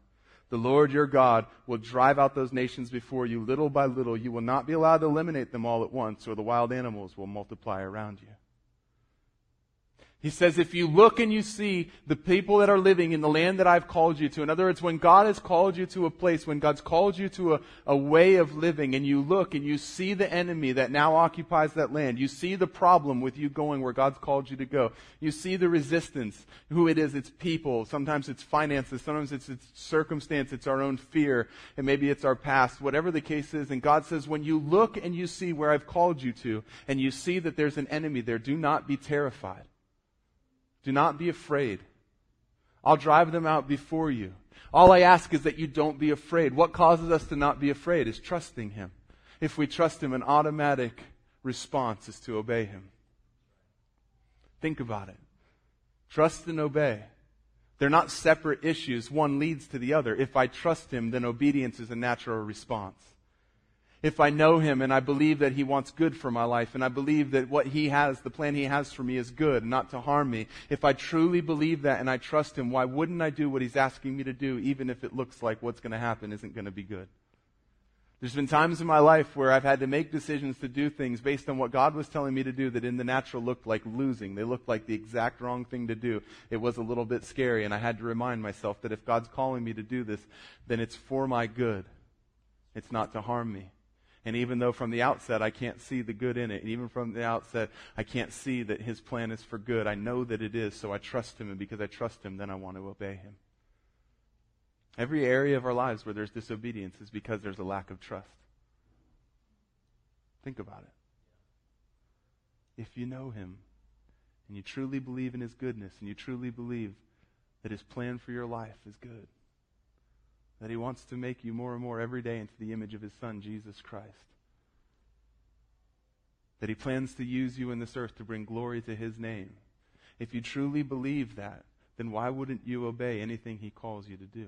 The Lord your God will drive out those nations before you little by little. You will not be allowed to eliminate them all at once, or the wild animals will multiply around you. He says, if you look and you see the people that are living in the land that I've called you to, in other words, when God has called you to a place, when God's called you to a, a way of living, and you look and you see the enemy that now occupies that land, you see the problem with you going where God's called you to go, you see the resistance, who it is, it's people, sometimes it's finances, sometimes it's, it's circumstance, it's our own fear, and maybe it's our past, whatever the case is, and God says, when you look and you see where I've called you to, and you see that there's an enemy there, do not be terrified. Do not be afraid. I'll drive them out before you. All I ask is that you don't be afraid. What causes us to not be afraid is trusting Him. If we trust Him, an automatic response is to obey Him. Think about it. Trust and obey. They're not separate issues. One leads to the other. If I trust Him, then obedience is a natural response if I know Him and I believe that He wants good for my life and I believe that what He has, the plan He has for me is good, not to harm me, if I truly believe that and I trust Him, why wouldn't I do what He's asking me to do even if it looks like what's going to happen isn't going to be good? There's been times in my life where I've had to make decisions to do things based on what God was telling me to do that in the natural looked like losing. They looked like the exact wrong thing to do. It was a little bit scary and I had to remind myself that if God's calling me to do this, then it's for my good. It's not to harm me. And even though from the outset I can't see the good in it, and even from the outset I can't see that his plan is for good, I know that it is, so I trust him, and because I trust him, then I want to obey him. Every area of our lives where there's disobedience is because there's a lack of trust. Think about it. If you know him, and you truly believe in his goodness, and you truly believe that his plan for your life is good, that He wants to make you more and more every day into the image of His Son, Jesus Christ. That He plans to use you in this earth to bring glory to His name. If you truly believe that, then why wouldn't you obey anything He calls you to do?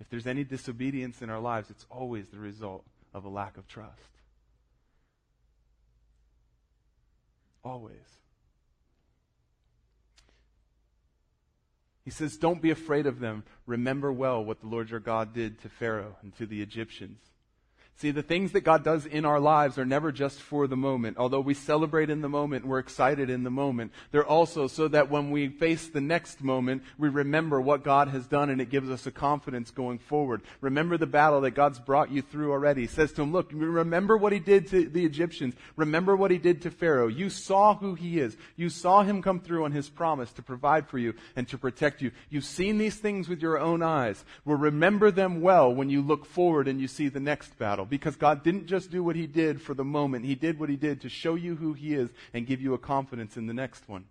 If there's any disobedience in our lives, it's always the result of a lack of trust. Always. Says, Don't be afraid of them. Remember well what the Lord your God did to Pharaoh and to the Egyptians. See, the things that God does in our lives are never just for the moment. Although we celebrate in the moment, we're excited in the moment. They're also so that when we face the next moment, we remember what God has done and it gives us a confidence going forward. Remember the battle that God's brought you through already. He says to him, look, remember what he did to the Egyptians. Remember what he did to Pharaoh. You saw who he is. You saw him come through on his promise to provide for you and to protect you. You've seen these things with your own eyes. Well, remember them well when you look forward and you see the next battle because God didn't just do what he did for the moment. He did what he did to show you who he is and give you a confidence in the next one.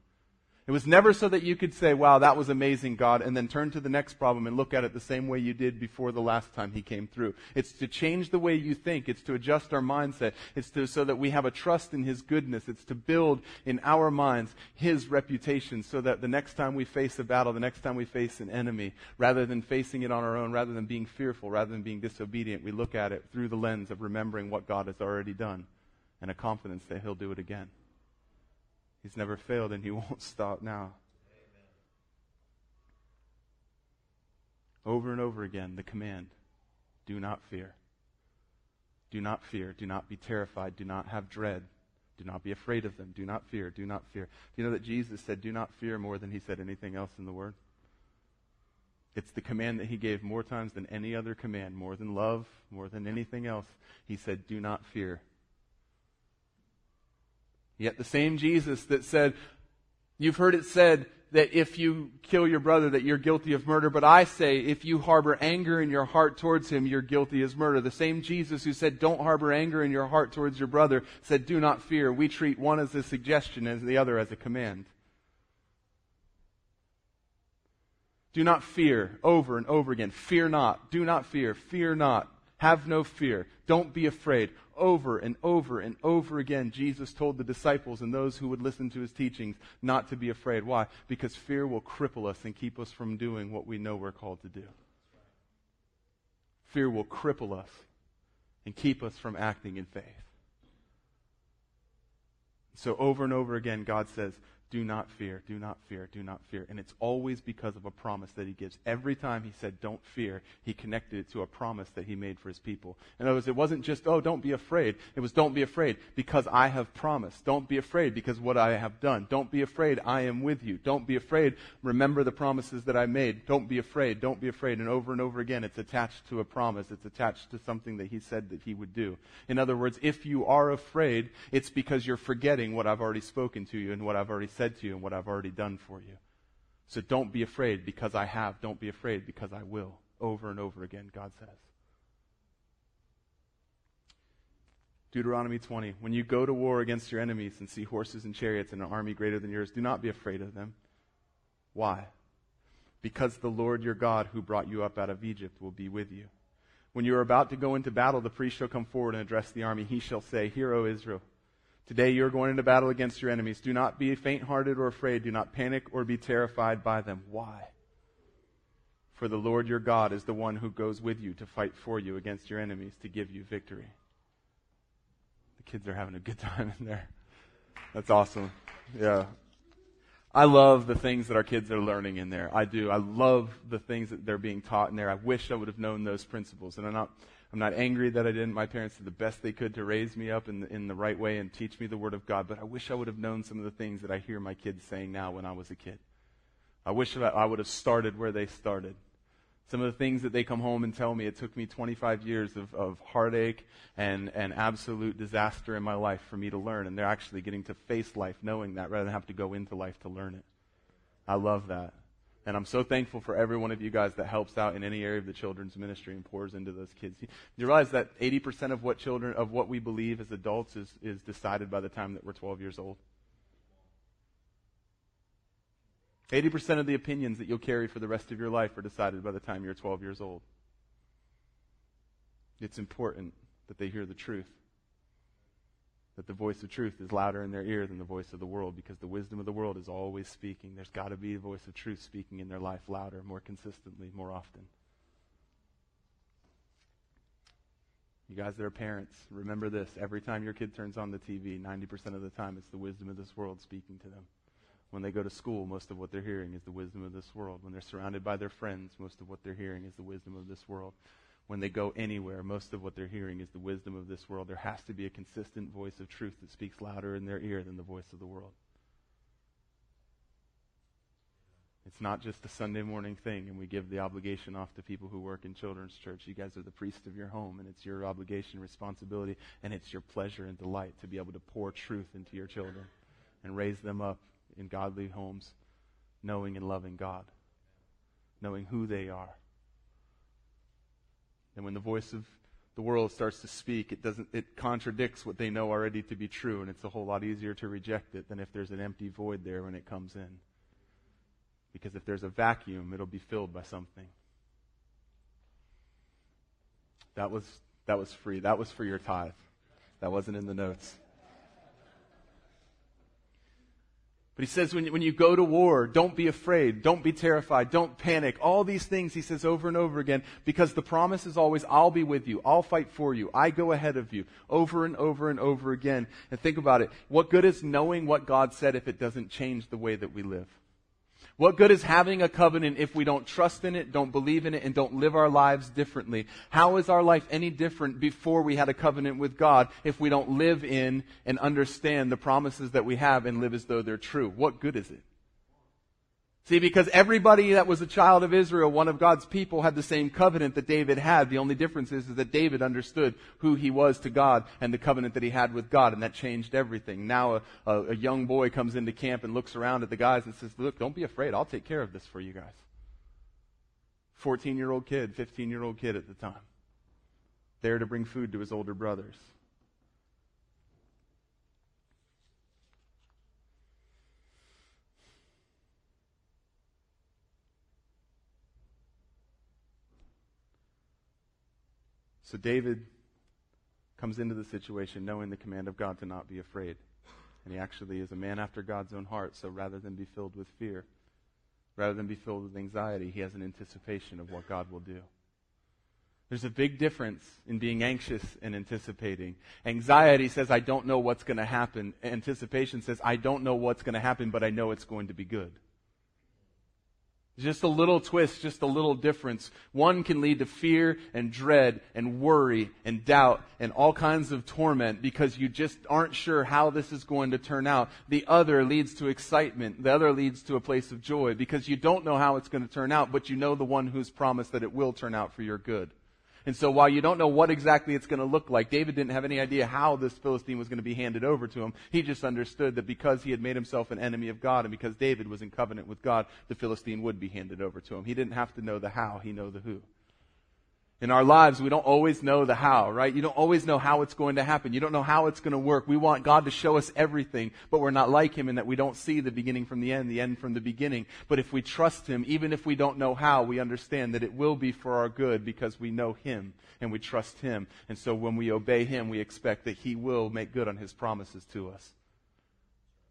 It was never so that you could say, wow, that was amazing, God, and then turn to the next problem and look at it the same way you did before the last time He came through. It's to change the way you think. It's to adjust our mindset. It's to, so that we have a trust in His goodness. It's to build in our minds His reputation so that the next time we face a battle, the next time we face an enemy, rather than facing it on our own, rather than being fearful, rather than being disobedient, we look at it through the lens of remembering what God has already done and a confidence that He'll do it again. He's never failed and he won't stop now. Over and over again, the command do not fear. Do not fear. Do not be terrified. Do not have dread. Do not be afraid of them. Do not fear. Do not fear. Do you know that Jesus said, Do not fear more than he said anything else in the Word? It's the command that he gave more times than any other command, more than love, more than anything else. He said, Do not fear. Yet the same Jesus that said, You've heard it said that if you kill your brother that you're guilty of murder, but I say if you harbor anger in your heart towards him, you're guilty as murder. The same Jesus who said don't harbor anger in your heart towards your brother said do not fear. We treat one as a suggestion and the other as a command. Do not fear over and over again. Fear not. Do not fear. Fear not. Have no fear. Don't be afraid. Over and over and over again, Jesus told the disciples and those who would listen to his teachings not to be afraid. Why? Because fear will cripple us and keep us from doing what we know we're called to do. Fear will cripple us and keep us from acting in faith. So over and over again, God says, do not fear, do not fear, do not fear. And it's always because of a promise that he gives. Every time he said, don't fear, he connected it to a promise that he made for his people. In other words, it wasn't just, oh, don't be afraid. It was, don't be afraid because I have promised. Don't be afraid because what I have done. Don't be afraid, I am with you. Don't be afraid, remember the promises that I made. Don't be afraid, don't be afraid. And over and over again, it's attached to a promise. It's attached to something that he said that he would do. In other words, if you are afraid, it's because you're forgetting what I've already spoken to you and what I've already said said to you and what I've already done for you. So don't be afraid because I have. Don't be afraid because I will. Over and over again, God says. Deuteronomy 20. When you go to war against your enemies and see horses and chariots and an army greater than yours, do not be afraid of them. Why? Because the Lord your God who brought you up out of Egypt will be with you. When you are about to go into battle, the priest shall come forward and address the army. He shall say, Hear, O Israel. Today you are going into battle against your enemies. Do not be faint hearted or afraid. Do not panic or be terrified by them. Why? For the Lord your God is the one who goes with you to fight for you against your enemies to give you victory. The kids are having a good time in there. That's awesome. Yeah. I love the things that our kids are learning in there. I do. I love the things that they're being taught in there. I wish I would have known those principles. And I'm not I'm not angry that I didn't. My parents did the best they could to raise me up in the, in the right way and teach me the Word of God, but I wish I would have known some of the things that I hear my kids saying now when I was a kid. I wish that I would have started where they started. Some of the things that they come home and tell me, it took me 25 years of, of heartache and, and absolute disaster in my life for me to learn, and they're actually getting to face life knowing that rather than have to go into life to learn it. I love that. And I'm so thankful for every one of you guys that helps out in any area of the children's ministry and pours into those kids. Do you realize that 80% of what children, of what we believe as adults is, is decided by the time that we're 12 years old? 80% of the opinions that you'll carry for the rest of your life are decided by the time you're 12 years old. It's important that they hear the truth that the voice of truth is louder in their ear than the voice of the world because the wisdom of the world is always speaking. There's got to be a voice of truth speaking in their life louder, more consistently, more often. You guys that are parents, remember this. Every time your kid turns on the TV, 90% of the time it's the wisdom of this world speaking to them. When they go to school, most of what they're hearing is the wisdom of this world. When they're surrounded by their friends, most of what they're hearing is the wisdom of this world. When they go anywhere, most of what they're hearing is the wisdom of this world. There has to be a consistent voice of truth that speaks louder in their ear than the voice of the world. It's not just a Sunday morning thing, and we give the obligation off to people who work in children's church. You guys are the priest of your home, and it's your obligation, responsibility, and it's your pleasure and delight to be able to pour truth into your children and raise them up in godly homes, knowing and loving God, knowing who they are. And when the voice of the world starts to speak, it doesn't it contradicts what they know already to be true, and it's a whole lot easier to reject it than if there's an empty void there when it comes in. Because if there's a vacuum, it'll be filled by something. That was that was free. That was for your tithe. That wasn't in the notes. But he says, when, when you go to war, don't be afraid. Don't be terrified. Don't panic. All these things he says over and over again because the promise is always, I'll be with you. I'll fight for you. I go ahead of you. Over and over and over again. And think about it. What good is knowing what God said if it doesn't change the way that we live? What good is having a covenant if we don't trust in it, don't believe in it, and don't live our lives differently? How is our life any different before we had a covenant with God if we don't live in and understand the promises that we have and live as though they're true? What good is it? See, because everybody that was a child of Israel, one of God's people, had the same covenant that David had. The only difference is, is that David understood who he was to God and the covenant that he had with God, and that changed everything. Now a, a, a young boy comes into camp and looks around at the guys and says, look, don't be afraid. I'll take care of this for you guys. 14 year old kid, 15 year old kid at the time. There to bring food to his older brothers. So David comes into the situation knowing the command of God to not be afraid. And he actually is a man after God's own heart. So rather than be filled with fear, rather than be filled with anxiety, he has an anticipation of what God will do. There's a big difference in being anxious and anticipating. Anxiety says, I don't know what's going to happen. Anticipation says, I don't know what's going to happen, but I know it's going to be good. Just a little twist, just a little difference. One can lead to fear and dread and worry and doubt and all kinds of torment because you just aren't sure how this is going to turn out. The other leads to excitement. The other leads to a place of joy because you don't know how it's going to turn out, but you know the one who's promised that it will turn out for your good. And so while you don't know what exactly it's going to look like, David didn't have any idea how this Philistine was going to be handed over to him. He just understood that because he had made himself an enemy of God and because David was in covenant with God, the Philistine would be handed over to him. He didn't have to know the how, he knew the who in our lives, we don't always know the how, right? You don't always know how it's going to happen. You don't know how it's going to work. We want God to show us everything, but we're not like Him in that we don't see the beginning from the end, the end from the beginning. But if we trust Him, even if we don't know how, we understand that it will be for our good because we know Him and we trust Him. And so when we obey Him, we expect that He will make good on His promises to us.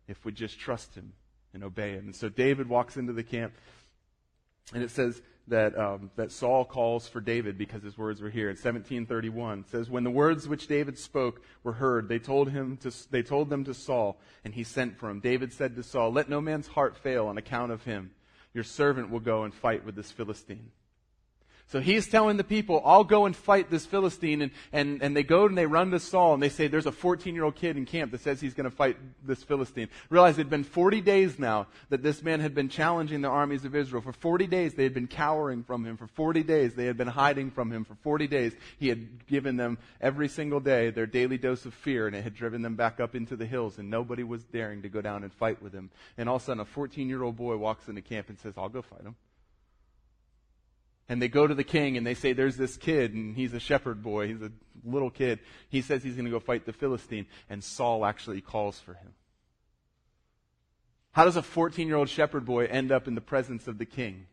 If we just trust Him and obey Him. And so David walks into the camp and it says, that, um, that Saul calls for David because his words were here. In 1731 says, When the words which David spoke were heard, they told, him to, they told them to Saul, and he sent for him. David said to Saul, Let no man's heart fail on account of him. Your servant will go and fight with this Philistine. So he's telling the people, I'll go and fight this Philistine. And, and, and they go and they run to Saul and they say, there's a 14 year old kid in camp that says he's going to fight this Philistine. Realize it had been 40 days now that this man had been challenging the armies of Israel. For 40 days they had been cowering from him. For 40 days they had been hiding from him. For 40 days he had given them every single day their daily dose of fear and it had driven them back up into the hills and nobody was daring to go down and fight with him. And all of a sudden a 14 year old boy walks into camp and says, I'll go fight him and they go to the king and they say, There's this kid, and he's a shepherd boy, he's a little kid. He says he's going to go fight the Philistine, and Saul actually calls for him. How does a 14 year old shepherd boy end up in the presence of the king?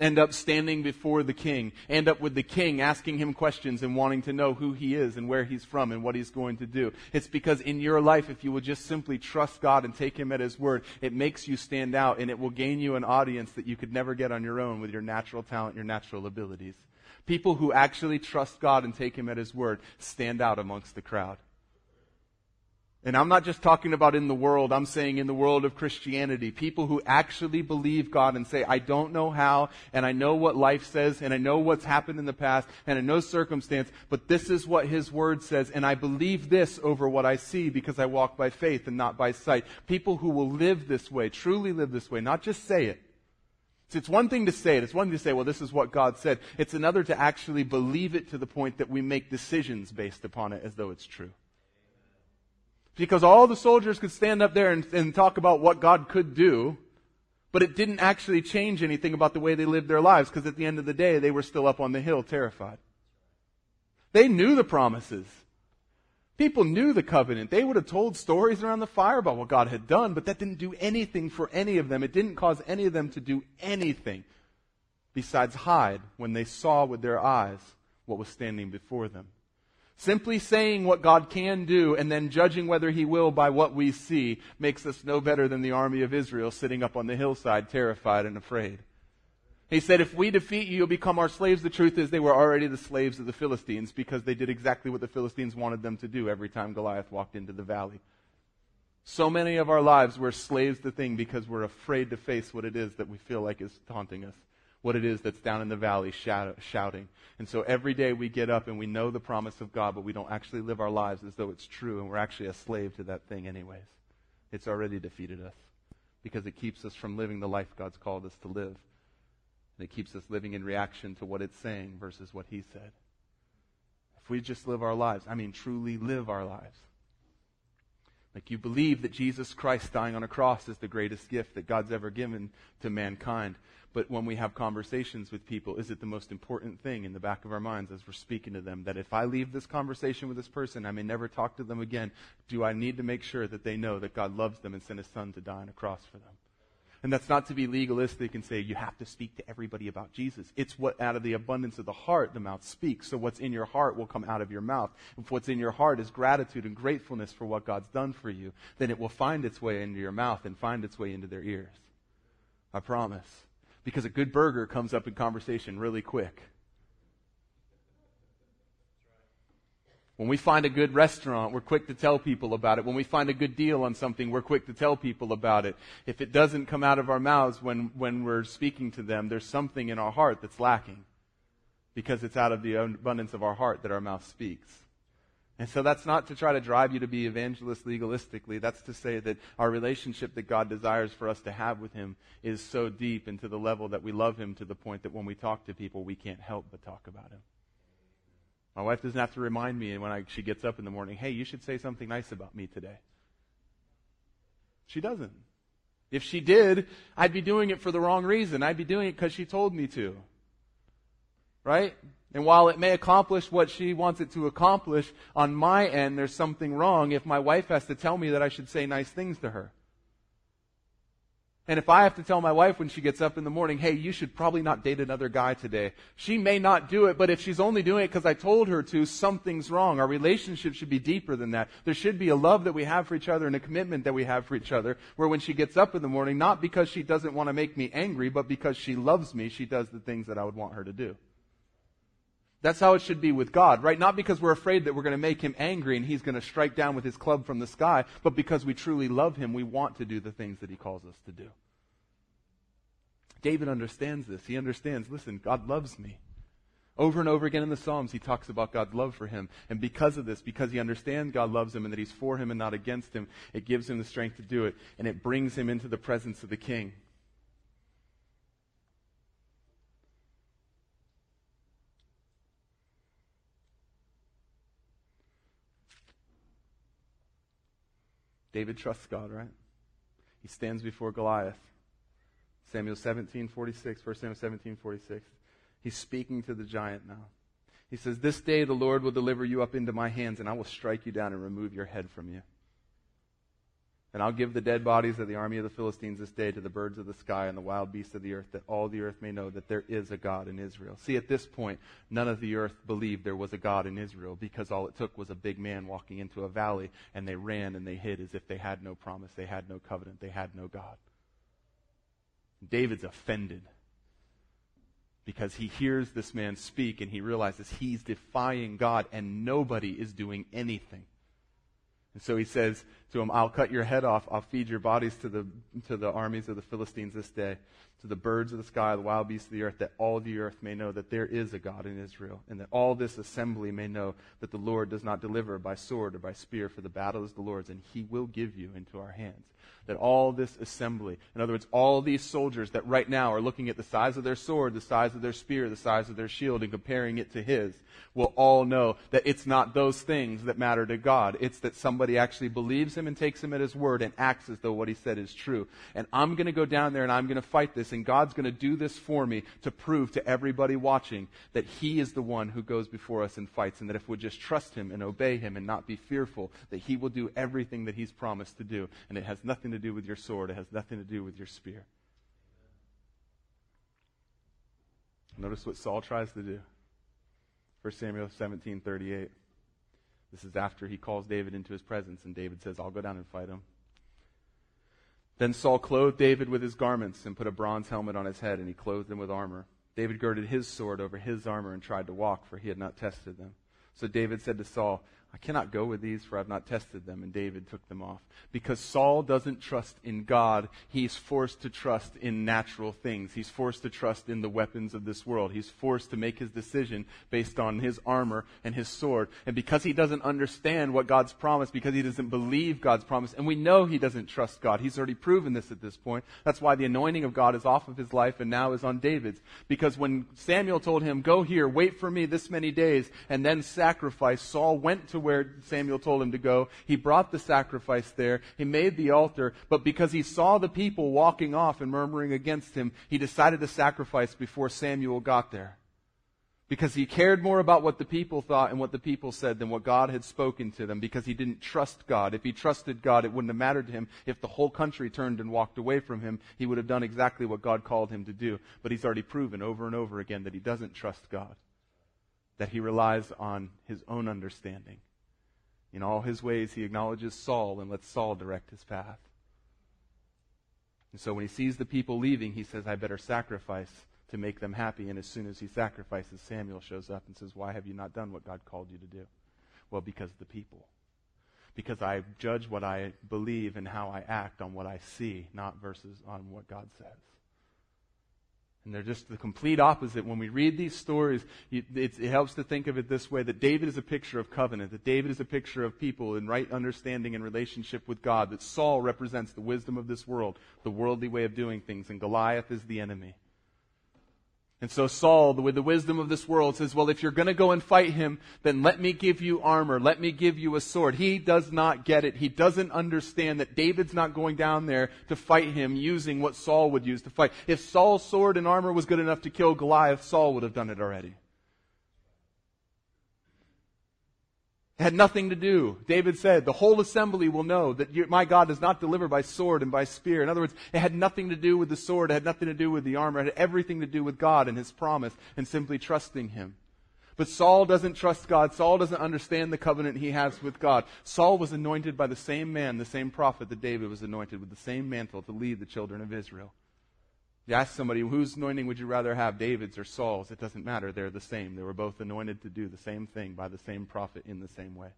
End up standing before the king, end up with the king asking him questions and wanting to know who he is and where he's from and what he's going to do. It's because in your life, if you will just simply trust God and take him at his word, it makes you stand out and it will gain you an audience that you could never get on your own with your natural talent, your natural abilities. People who actually trust God and take him at his word stand out amongst the crowd. And I'm not just talking about in the world, I'm saying in the world of Christianity. People who actually believe God and say, I don't know how, and I know what life says, and I know what's happened in the past, and I know circumstance, but this is what His Word says, and I believe this over what I see because I walk by faith and not by sight. People who will live this way, truly live this way, not just say it. it's one thing to say it. It's one thing to say, well, this is what God said. It's another to actually believe it to the point that we make decisions based upon it as though it's true. Because all the soldiers could stand up there and, and talk about what God could do, but it didn't actually change anything about the way they lived their lives, because at the end of the day, they were still up on the hill terrified. They knew the promises. People knew the covenant. They would have told stories around the fire about what God had done, but that didn't do anything for any of them. It didn't cause any of them to do anything besides hide when they saw with their eyes what was standing before them. Simply saying what God can do and then judging whether he will by what we see makes us no better than the army of Israel sitting up on the hillside terrified and afraid. He said, if we defeat you, you'll become our slaves. The truth is they were already the slaves of the Philistines because they did exactly what the Philistines wanted them to do every time Goliath walked into the valley. So many of our lives we're slaves to thing because we're afraid to face what it is that we feel like is taunting us what it is that's down in the valley shouting. And so every day we get up and we know the promise of God, but we don't actually live our lives as though it's true, and we're actually a slave to that thing, anyways. It's already defeated us because it keeps us from living the life God's called us to live. And it keeps us living in reaction to what it's saying versus what He said. If we just live our lives, I mean, truly live our lives. Like you believe that Jesus Christ dying on a cross is the greatest gift that God's ever given to mankind. But when we have conversations with people, is it the most important thing in the back of our minds as we're speaking to them that if I leave this conversation with this person, I may never talk to them again? Do I need to make sure that they know that God loves them and sent his son to die on a cross for them? And that's not to be legalistic and say you have to speak to everybody about Jesus. It's what out of the abundance of the heart the mouth speaks. So what's in your heart will come out of your mouth. If what's in your heart is gratitude and gratefulness for what God's done for you, then it will find its way into your mouth and find its way into their ears. I promise because a good burger comes up in conversation really quick. When we find a good restaurant, we're quick to tell people about it. When we find a good deal on something, we're quick to tell people about it. If it doesn't come out of our mouths when, when we're speaking to them, there's something in our heart that's lacking. Because it's out of the abundance of our heart that our mouth speaks. And so that's not to try to drive you to be evangelist legalistically. That's to say that our relationship that God desires for us to have with Him is so deep and to the level that we love Him to the point that when we talk to people, we can't help but talk about Him. My wife doesn't have to remind me when I, she gets up in the morning, hey, you should say something nice about me today. She doesn't. If she did, I'd be doing it for the wrong reason. I'd be doing it because she told me to. Right? And while it may accomplish what she wants it to accomplish, on my end, there's something wrong if my wife has to tell me that I should say nice things to her. And if I have to tell my wife when she gets up in the morning, hey, you should probably not date another guy today, she may not do it, but if she's only doing it because I told her to, something's wrong. Our relationship should be deeper than that. There should be a love that we have for each other and a commitment that we have for each other, where when she gets up in the morning, not because she doesn't want to make me angry, but because she loves me, she does the things that I would want her to do. That's how it should be with God, right? Not because we're afraid that we're going to make him angry and he's going to strike down with his club from the sky, but because we truly love him, we want to do the things that he calls us to do. David understands this. He understands, listen, God loves me. Over and over again in the Psalms, he talks about God's love for him. And because of this, because he understands God loves him and that he's for him and not against him, it gives him the strength to do it. And it brings him into the presence of the king. David trusts God, right? He stands before Goliath. Samuel 17, 46, 1 Samuel 17, 46. He's speaking to the giant now. He says, This day the Lord will deliver you up into my hands, and I will strike you down and remove your head from you. And I'll give the dead bodies of the army of the Philistines this day to the birds of the sky and the wild beasts of the earth, that all the earth may know that there is a God in Israel. See, at this point, none of the earth believed there was a God in Israel because all it took was a big man walking into a valley, and they ran and they hid as if they had no promise, they had no covenant, they had no God. David's offended because he hears this man speak and he realizes he's defying God and nobody is doing anything. And so he says to him, I'll cut your head off. I'll feed your bodies to the, to the armies of the Philistines this day, to the birds of the sky, the wild beasts of the earth, that all the earth may know that there is a God in Israel, and that all this assembly may know that the Lord does not deliver by sword or by spear, for the battle is the Lord's, and he will give you into our hands that all this assembly, in other words, all these soldiers that right now are looking at the size of their sword, the size of their spear, the size of their shield, and comparing it to his, will all know that it's not those things that matter to God. It's that somebody actually believes him and takes him at his word and acts as though what he said is true. And I'm going to go down there and I'm going to fight this, and God's going to do this for me to prove to everybody watching that he is the one who goes before us and fights, and that if we just trust him and obey him and not be fearful, that he will do everything that he's promised to do. And it has nothing to do with your sword, it has nothing to do with your spear. Notice what Saul tries to do. 1 Samuel 17 38. This is after he calls David into his presence, and David says, I'll go down and fight him. Then Saul clothed David with his garments and put a bronze helmet on his head, and he clothed him with armor. David girded his sword over his armor and tried to walk, for he had not tested them. So David said to Saul, I cannot go with these, for I've not tested them. And David took them off. Because Saul doesn't trust in God, he's forced to trust in natural things. He's forced to trust in the weapons of this world. He's forced to make his decision based on his armor and his sword. And because he doesn't understand what God's promised, because he doesn't believe God's promise, and we know he doesn't trust God. He's already proven this at this point. That's why the anointing of God is off of his life and now is on David's. Because when Samuel told him, Go here, wait for me this many days, and then sacrifice, Saul went to where Samuel told him to go. He brought the sacrifice there. He made the altar. But because he saw the people walking off and murmuring against him, he decided to sacrifice before Samuel got there. Because he cared more about what the people thought and what the people said than what God had spoken to them. Because he didn't trust God. If he trusted God, it wouldn't have mattered to him. If the whole country turned and walked away from him, he would have done exactly what God called him to do. But he's already proven over and over again that he doesn't trust God. That he relies on his own understanding. In all his ways, he acknowledges Saul and lets Saul direct his path. And so when he sees the people leaving, he says, I better sacrifice to make them happy. And as soon as he sacrifices, Samuel shows up and says, Why have you not done what God called you to do? Well, because of the people. Because I judge what I believe and how I act on what I see, not versus on what God says. And they're just the complete opposite. When we read these stories, it helps to think of it this way that David is a picture of covenant, that David is a picture of people in right understanding and relationship with God, that Saul represents the wisdom of this world, the worldly way of doing things, and Goliath is the enemy. And so Saul, with the wisdom of this world, says, well, if you're going to go and fight him, then let me give you armor. Let me give you a sword. He does not get it. He doesn't understand that David's not going down there to fight him using what Saul would use to fight. If Saul's sword and armor was good enough to kill Goliath, Saul would have done it already. It had nothing to do. David said, the whole assembly will know that you, my God does not deliver by sword and by spear. In other words, it had nothing to do with the sword. It had nothing to do with the armor. It had everything to do with God and His promise and simply trusting Him. But Saul doesn't trust God. Saul doesn't understand the covenant he has with God. Saul was anointed by the same man, the same prophet that David was anointed with the same mantle to lead the children of Israel. You ask somebody, whose anointing would you rather have, David's or Saul's? It doesn't matter. They're the same. They were both anointed to do the same thing by the same prophet in the same way.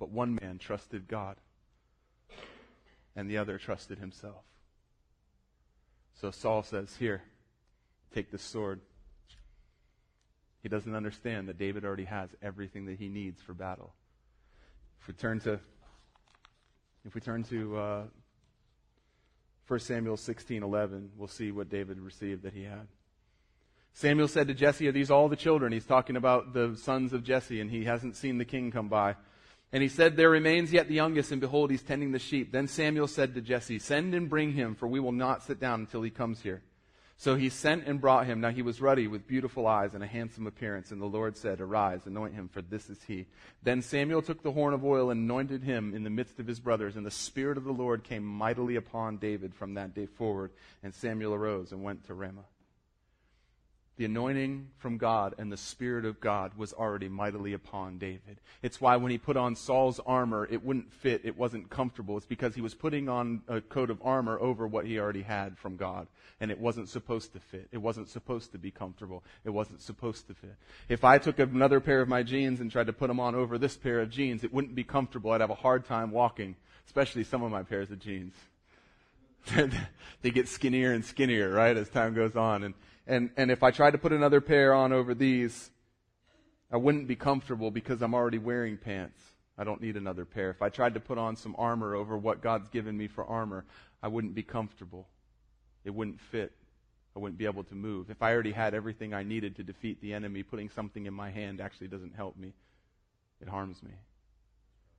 But one man trusted God, and the other trusted himself. So Saul says, Here, take this sword. He doesn't understand that David already has everything that he needs for battle. If we turn to, if we turn to uh, 1 Samuel 16:11, we'll see what David received that he had. Samuel said to Jesse, Are these all the children? He's talking about the sons of Jesse, and he hasn't seen the king come by. And he said, There remains yet the youngest, and behold, he's tending the sheep. Then Samuel said to Jesse, Send and bring him, for we will not sit down until he comes here. So he sent and brought him. Now he was ruddy with beautiful eyes and a handsome appearance. And the Lord said, Arise, anoint him, for this is he. Then Samuel took the horn of oil and anointed him in the midst of his brothers. And the Spirit of the Lord came mightily upon David from that day forward. And Samuel arose and went to Ramah. The anointing from God and the Spirit of God was already mightily upon David. It's why when he put on Saul's armor, it wouldn't fit, it wasn't comfortable. It's because he was putting on a coat of armor over what he already had from God. And it wasn't supposed to fit. It wasn't supposed to be comfortable. It wasn't supposed to fit. If I took another pair of my jeans and tried to put them on over this pair of jeans, it wouldn't be comfortable. I'd have a hard time walking, especially some of my pairs of jeans. they get skinnier and skinnier, right, as time goes on. And and, and if I tried to put another pair on over these, I wouldn't be comfortable because I'm already wearing pants. I don't need another pair. If I tried to put on some armor over what God's given me for armor, I wouldn't be comfortable. It wouldn't fit. I wouldn't be able to move. If I already had everything I needed to defeat the enemy, putting something in my hand actually doesn't help me. It harms me.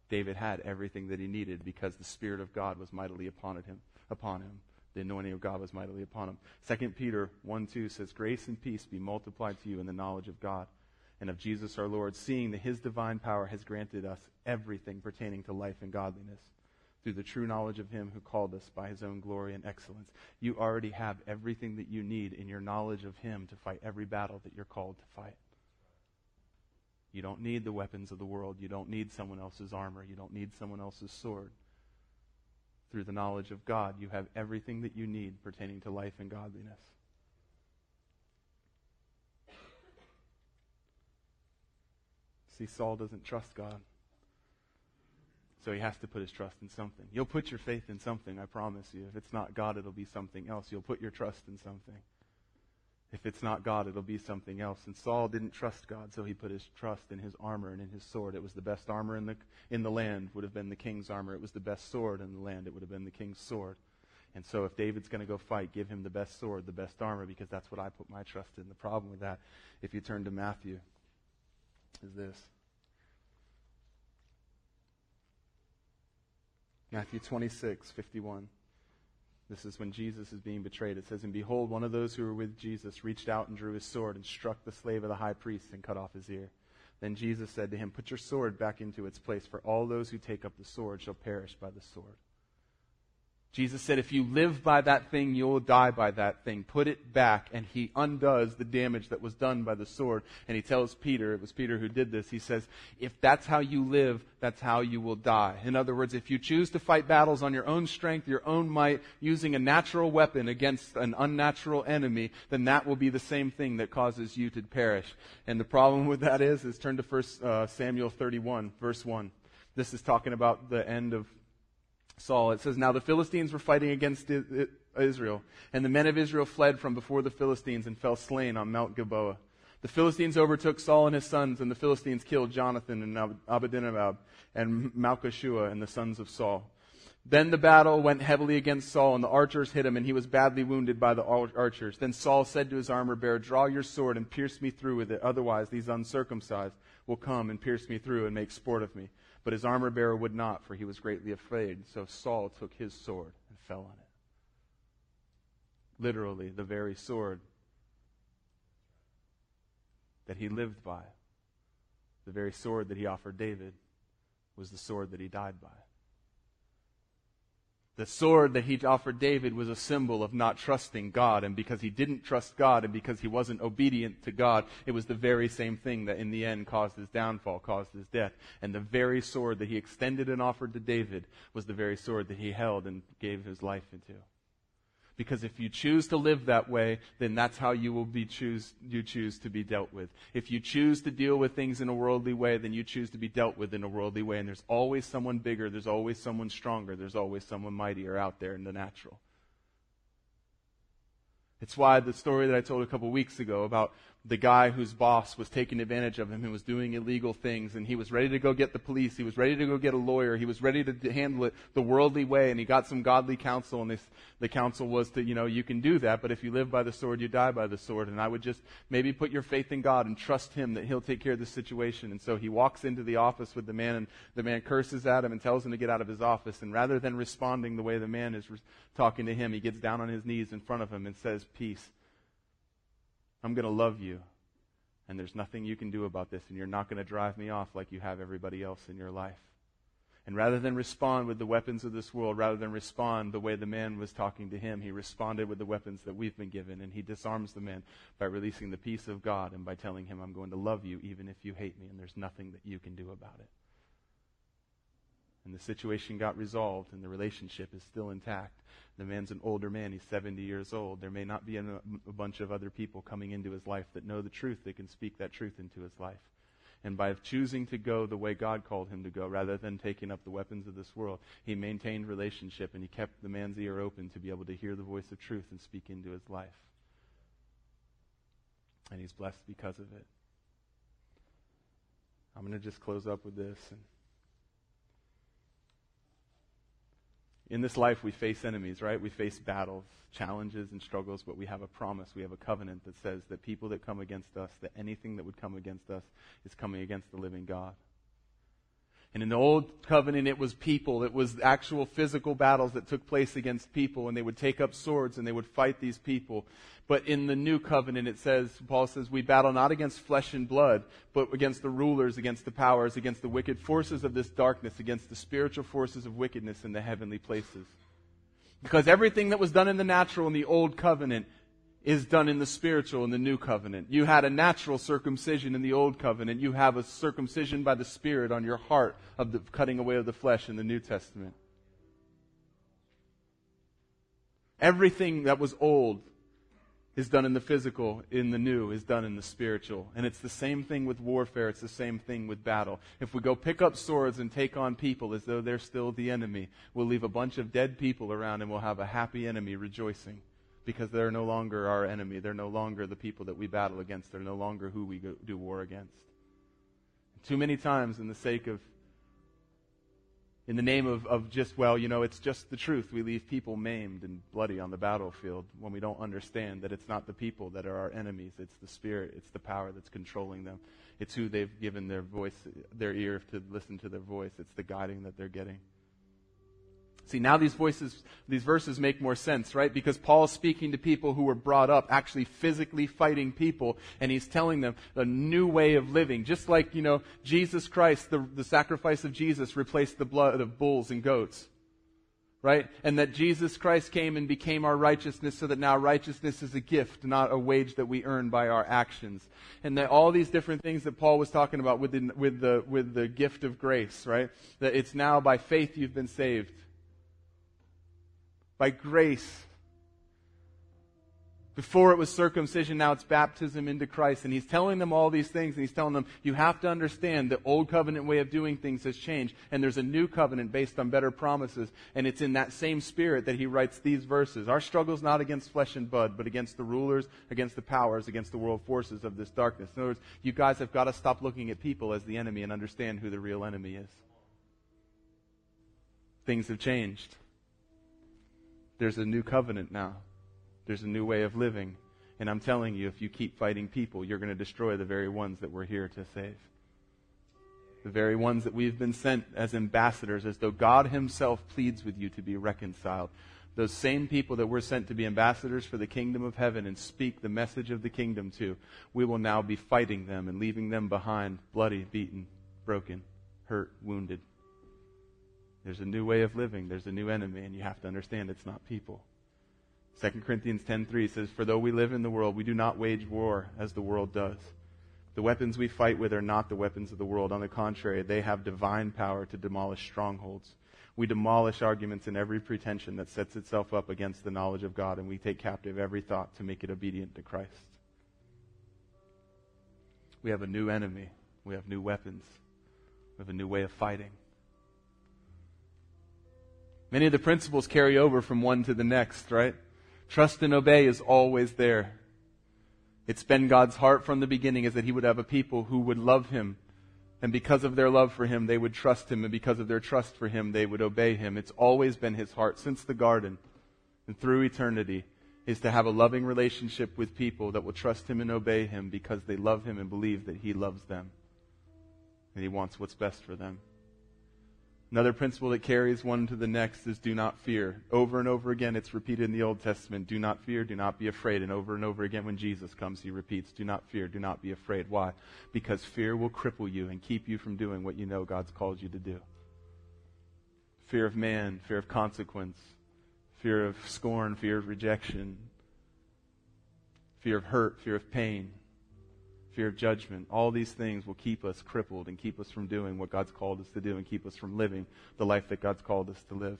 David had everything that he needed because the Spirit of God was mightily upon him. Upon him the anointing of God was mightily upon him. 2 Peter 1 2 says, Grace and peace be multiplied to you in the knowledge of God and of Jesus our Lord, seeing that his divine power has granted us everything pertaining to life and godliness through the true knowledge of him who called us by his own glory and excellence. You already have everything that you need in your knowledge of him to fight every battle that you're called to fight. You don't need the weapons of the world. You don't need someone else's armor. You don't need someone else's sword through the knowledge of God, you have everything that you need pertaining to life and godliness. See, Saul doesn't trust God. So he has to put his trust in something. You'll put your faith in something, I promise you. If it's not God, it'll be something else. You'll put your trust in something. If it's not God, it'll be something else. And Saul didn't trust God, so he put his trust in his armor and in his sword. It was the best armor in the, in the land, would have been the king's armor. It was the best sword in the land, it would have been the king's sword. And so if David's going to go fight, give him the best sword, the best armor, because that's what I put my trust in. The problem with that, if you turn to Matthew, is this. Matthew 26, 51. This is when Jesus is being betrayed. It says, And behold, one of those who were with Jesus reached out and drew his sword and struck the slave of the high priest and cut off his ear. Then Jesus said to him, Put your sword back into its place, for all those who take up the sword shall perish by the sword. Jesus said, if you live by that thing, you'll die by that thing. Put it back. And he undoes the damage that was done by the sword. And he tells Peter, it was Peter who did this, he says, if that's how you live, that's how you will die. In other words, if you choose to fight battles on your own strength, your own might, using a natural weapon against an unnatural enemy, then that will be the same thing that causes you to perish. And the problem with that is, is turn to first uh, Samuel 31, verse 1. This is talking about the end of Saul, it says, Now the Philistines were fighting against Israel, and the men of Israel fled from before the Philistines and fell slain on Mount Gilboa. The Philistines overtook Saul and his sons, and the Philistines killed Jonathan and Abinadab and Malchishua and the sons of Saul. Then the battle went heavily against Saul, and the archers hit him, and he was badly wounded by the archers. Then Saul said to his armor bearer, Draw your sword and pierce me through with it, otherwise these uncircumcised will come and pierce me through and make sport of me. But his armor bearer would not, for he was greatly afraid. So Saul took his sword and fell on it. Literally, the very sword that he lived by, the very sword that he offered David, was the sword that he died by. The sword that he offered David was a symbol of not trusting God. And because he didn't trust God and because he wasn't obedient to God, it was the very same thing that in the end caused his downfall, caused his death. And the very sword that he extended and offered to David was the very sword that he held and gave his life into. Because if you choose to live that way, then that's how you will be choose, you choose to be dealt with. If you choose to deal with things in a worldly way, then you choose to be dealt with in a worldly way. And there's always someone bigger, there's always someone stronger, there's always someone mightier out there in the natural. It's why the story that I told a couple weeks ago about the guy whose boss was taking advantage of him and was doing illegal things and he was ready to go get the police he was ready to go get a lawyer he was ready to handle it the worldly way and he got some godly counsel and this, the counsel was to you know you can do that but if you live by the sword you die by the sword and i would just maybe put your faith in god and trust him that he'll take care of the situation. And so he walks into the office with the man and the man curses at him and tells him to get out of his office and rather than responding the way the man is re- talking to him he gets down on his knees in front of him and says peace I'm going to love you. And there's nothing you can do about this, and you're not going to drive me off like you have everybody else in your life. And rather than respond with the weapons of this world, rather than respond the way the man was talking to him, he responded with the weapons that we've been given. And he disarms the man by releasing the peace of God and by telling him, I'm going to love you even if you hate me, and there's nothing that you can do about it. And the situation got resolved, and the relationship is still intact. The man's an older man. He's 70 years old. There may not be a, a bunch of other people coming into his life that know the truth, that can speak that truth into his life. And by choosing to go the way God called him to go, rather than taking up the weapons of this world, he maintained relationship and he kept the man's ear open to be able to hear the voice of truth and speak into his life. And he's blessed because of it. I'm going to just close up with this. And in this life, we face enemies, right? We face battles, challenges, and struggles, but we have a promise. We have a covenant that says that people that come against us, that anything that would come against us, is coming against the living God. And in the old covenant, it was people. It was actual physical battles that took place against people, and they would take up swords and they would fight these people. But in the new covenant, it says, Paul says, we battle not against flesh and blood, but against the rulers, against the powers, against the wicked forces of this darkness, against the spiritual forces of wickedness in the heavenly places. Because everything that was done in the natural in the old covenant is done in the spiritual in the new covenant. You had a natural circumcision in the old covenant. You have a circumcision by the Spirit on your heart of the cutting away of the flesh in the New Testament. Everything that was old is done in the physical, in the new is done in the spiritual. And it's the same thing with warfare, it's the same thing with battle. If we go pick up swords and take on people as though they're still the enemy, we'll leave a bunch of dead people around and we'll have a happy enemy rejoicing because they're no longer our enemy. They're no longer the people that we battle against. They're no longer who we go, do war against. Too many times, in the sake of, in the name of, of just, well, you know, it's just the truth, we leave people maimed and bloody on the battlefield when we don't understand that it's not the people that are our enemies. It's the spirit, it's the power that's controlling them. It's who they've given their voice, their ear to listen to their voice. It's the guiding that they're getting. See, now these voices, these verses make more sense, right? Because Paul is speaking to people who were brought up actually physically fighting people, and he's telling them a new way of living. Just like, you know, Jesus Christ, the, the sacrifice of Jesus replaced the blood of bulls and goats. Right? And that Jesus Christ came and became our righteousness so that now righteousness is a gift, not a wage that we earn by our actions. And that all these different things that Paul was talking about with the, with the, with the gift of grace, right? That it's now by faith you've been saved by grace. Before it was circumcision, now it's baptism into Christ. And he's telling them all these things, and he's telling them, you have to understand the old covenant way of doing things has changed, and there's a new covenant based on better promises. And it's in that same spirit that he writes these verses. Our struggle is not against flesh and blood, but against the rulers, against the powers, against the world forces of this darkness. In other words, you guys have got to stop looking at people as the enemy and understand who the real enemy is. Things have changed. There's a new covenant now. There's a new way of living. And I'm telling you, if you keep fighting people, you're going to destroy the very ones that we're here to save. The very ones that we've been sent as ambassadors, as though God Himself pleads with you to be reconciled. Those same people that we're sent to be ambassadors for the kingdom of heaven and speak the message of the kingdom to, we will now be fighting them and leaving them behind, bloody, beaten, broken, hurt, wounded. There's a new way of living. There's a new enemy, and you have to understand it's not people. 2 Corinthians 10:3 says, "For though we live in the world, we do not wage war as the world does. The weapons we fight with are not the weapons of the world. On the contrary, they have divine power to demolish strongholds. We demolish arguments and every pretension that sets itself up against the knowledge of God, and we take captive every thought to make it obedient to Christ." We have a new enemy. We have new weapons. We have a new way of fighting. Many of the principles carry over from one to the next, right? Trust and obey is always there. It's been God's heart from the beginning is that He would have a people who would love Him. And because of their love for Him, they would trust Him. And because of their trust for Him, they would obey Him. It's always been His heart since the garden and through eternity is to have a loving relationship with people that will trust Him and obey Him because they love Him and believe that He loves them. And He wants what's best for them. Another principle that carries one to the next is do not fear. Over and over again, it's repeated in the Old Testament. Do not fear, do not be afraid. And over and over again, when Jesus comes, he repeats, do not fear, do not be afraid. Why? Because fear will cripple you and keep you from doing what you know God's called you to do. fear of man, fear of consequence, fear of scorn, fear of rejection, fear of hurt, fear of pain, fear of judgment. All these things will keep us crippled and keep us from doing what God's called us to do and keep us from living the life that God's called us to live.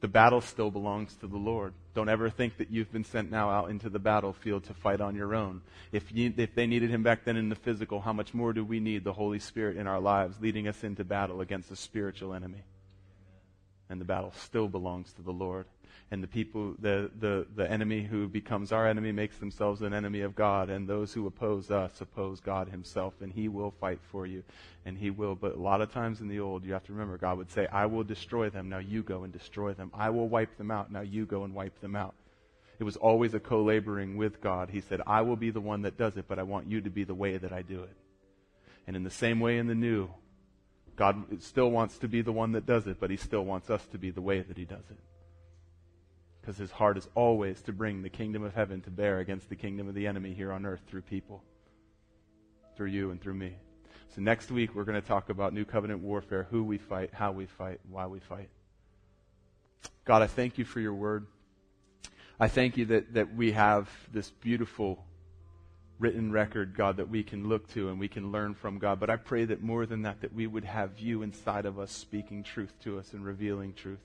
The battle still belongs to the Lord. Don't ever think that you've been sent now out into the battlefield to fight on your own. If, you, if they needed him back then in the physical, how much more do we need the Holy Spirit in our lives leading us into battle against a spiritual enemy? And the battle still belongs to the Lord and the people, the, the, the enemy who becomes our enemy makes themselves an enemy of God, and those who oppose us oppose God himself, and he will fight for you, and he will. But a lot of times in the old, you have to remember, God would say, I will destroy them, now you go and destroy them. I will wipe them out, now you go and wipe them out. It was always a co-laboring with God. He said, I will be the one that does it, but I want you to be the way that I do it. And in the same way in the new, God still wants to be the one that does it, but he still wants us to be the way that he does it because his heart is always to bring the kingdom of heaven to bear against the kingdom of the enemy here on earth through people, through you and through me. So next week we're going to talk about new covenant warfare, who we fight, how we fight, why we fight. God, I thank you for your word. I thank you that, that we have this beautiful written record, God, that we can look to and we can learn from, God. But I pray that more than that, that we would have you inside of us speaking truth to us and revealing truth.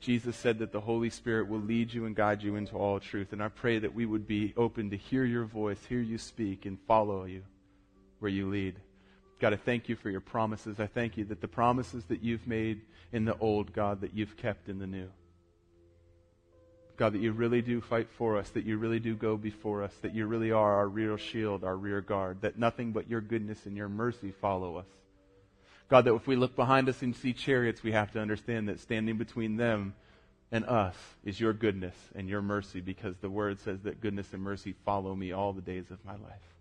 Jesus said that the Holy Spirit will lead you and guide you into all truth. And I pray that we would be open to hear your voice, hear you speak, and follow you where you lead. God, I thank you for your promises. I thank you that the promises that you've made in the old, God, that you've kept in the new. God, that you really do fight for us, that you really do go before us, that you really are our real shield, our rear guard, that nothing but your goodness and your mercy follow us. God, that if we look behind us and see chariots, we have to understand that standing between them and us is your goodness and your mercy because the word says that goodness and mercy follow me all the days of my life.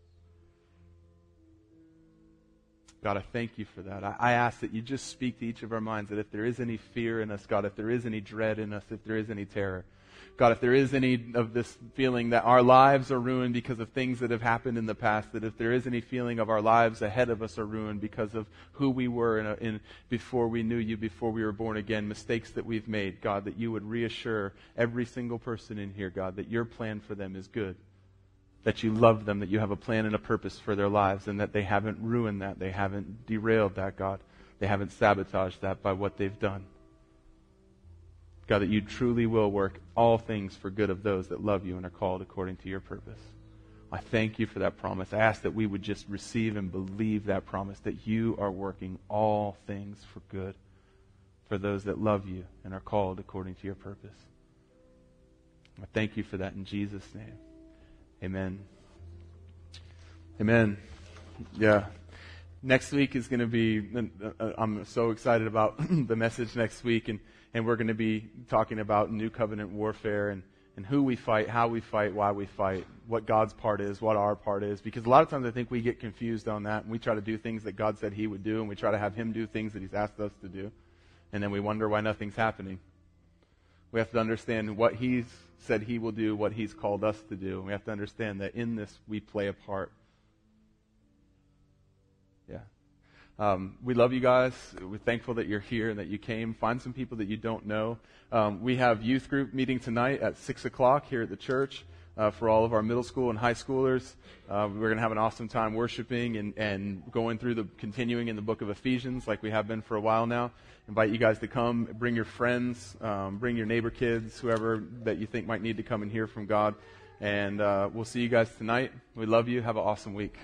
God, I thank you for that. I, I, ask that you just speak to each of our minds that if there is any fear in us, God, if there is any dread in us, if there is any terror, God, if there is any of this feeling that our lives are ruined because of things that have happened in the past, that if there is any feeling of our lives ahead of us are ruined because of who we were in, in before we knew you, before we were born again, mistakes that we've made, God, that you would reassure every single person in here, God, that your plan for them is good. That you love them, that you have a plan and a purpose for their lives, and that they haven't ruined that, they haven't derailed that, God. They haven't sabotaged that by what they've done. God, that you truly will work all things for good of those that love you and are called according to your purpose. I thank you for that promise. I ask that we would just receive and believe that promise that you are working all things for good for those that love you and are called according to your purpose. I thank you for that in Jesus' name. Amen. Amen. Yeah. Next week is going to be, uh, I'm so excited about the message next week. And and we're going to be talking about new covenant warfare and, and who we fight, how we fight, why we fight, what God's part is, what our part is. Because a lot of times I think we get confused on that and we try to do things that God said He would do and we try to have Him do things that He's asked us to do. And then we wonder why nothing's happening. We have to understand what He's said He will do, what He's called us to do. And we have to understand that in this we play a part. Yeah. Um, we love you guys. We're thankful that you're here and that you came. Find some people that you don't know. Um, we have youth group meeting tonight at 6 o'clock here at the church uh, for all of our middle school and high schoolers. Uh, we're going to have an awesome time worshiping and, and going through the, continuing in the book of Ephesians like we have been for a while now. Invite you guys to come. Bring your friends. Um, bring your neighbor kids, whoever that you think might need to come and hear from God. And uh, we'll see you guys tonight. We love you. Have an awesome week.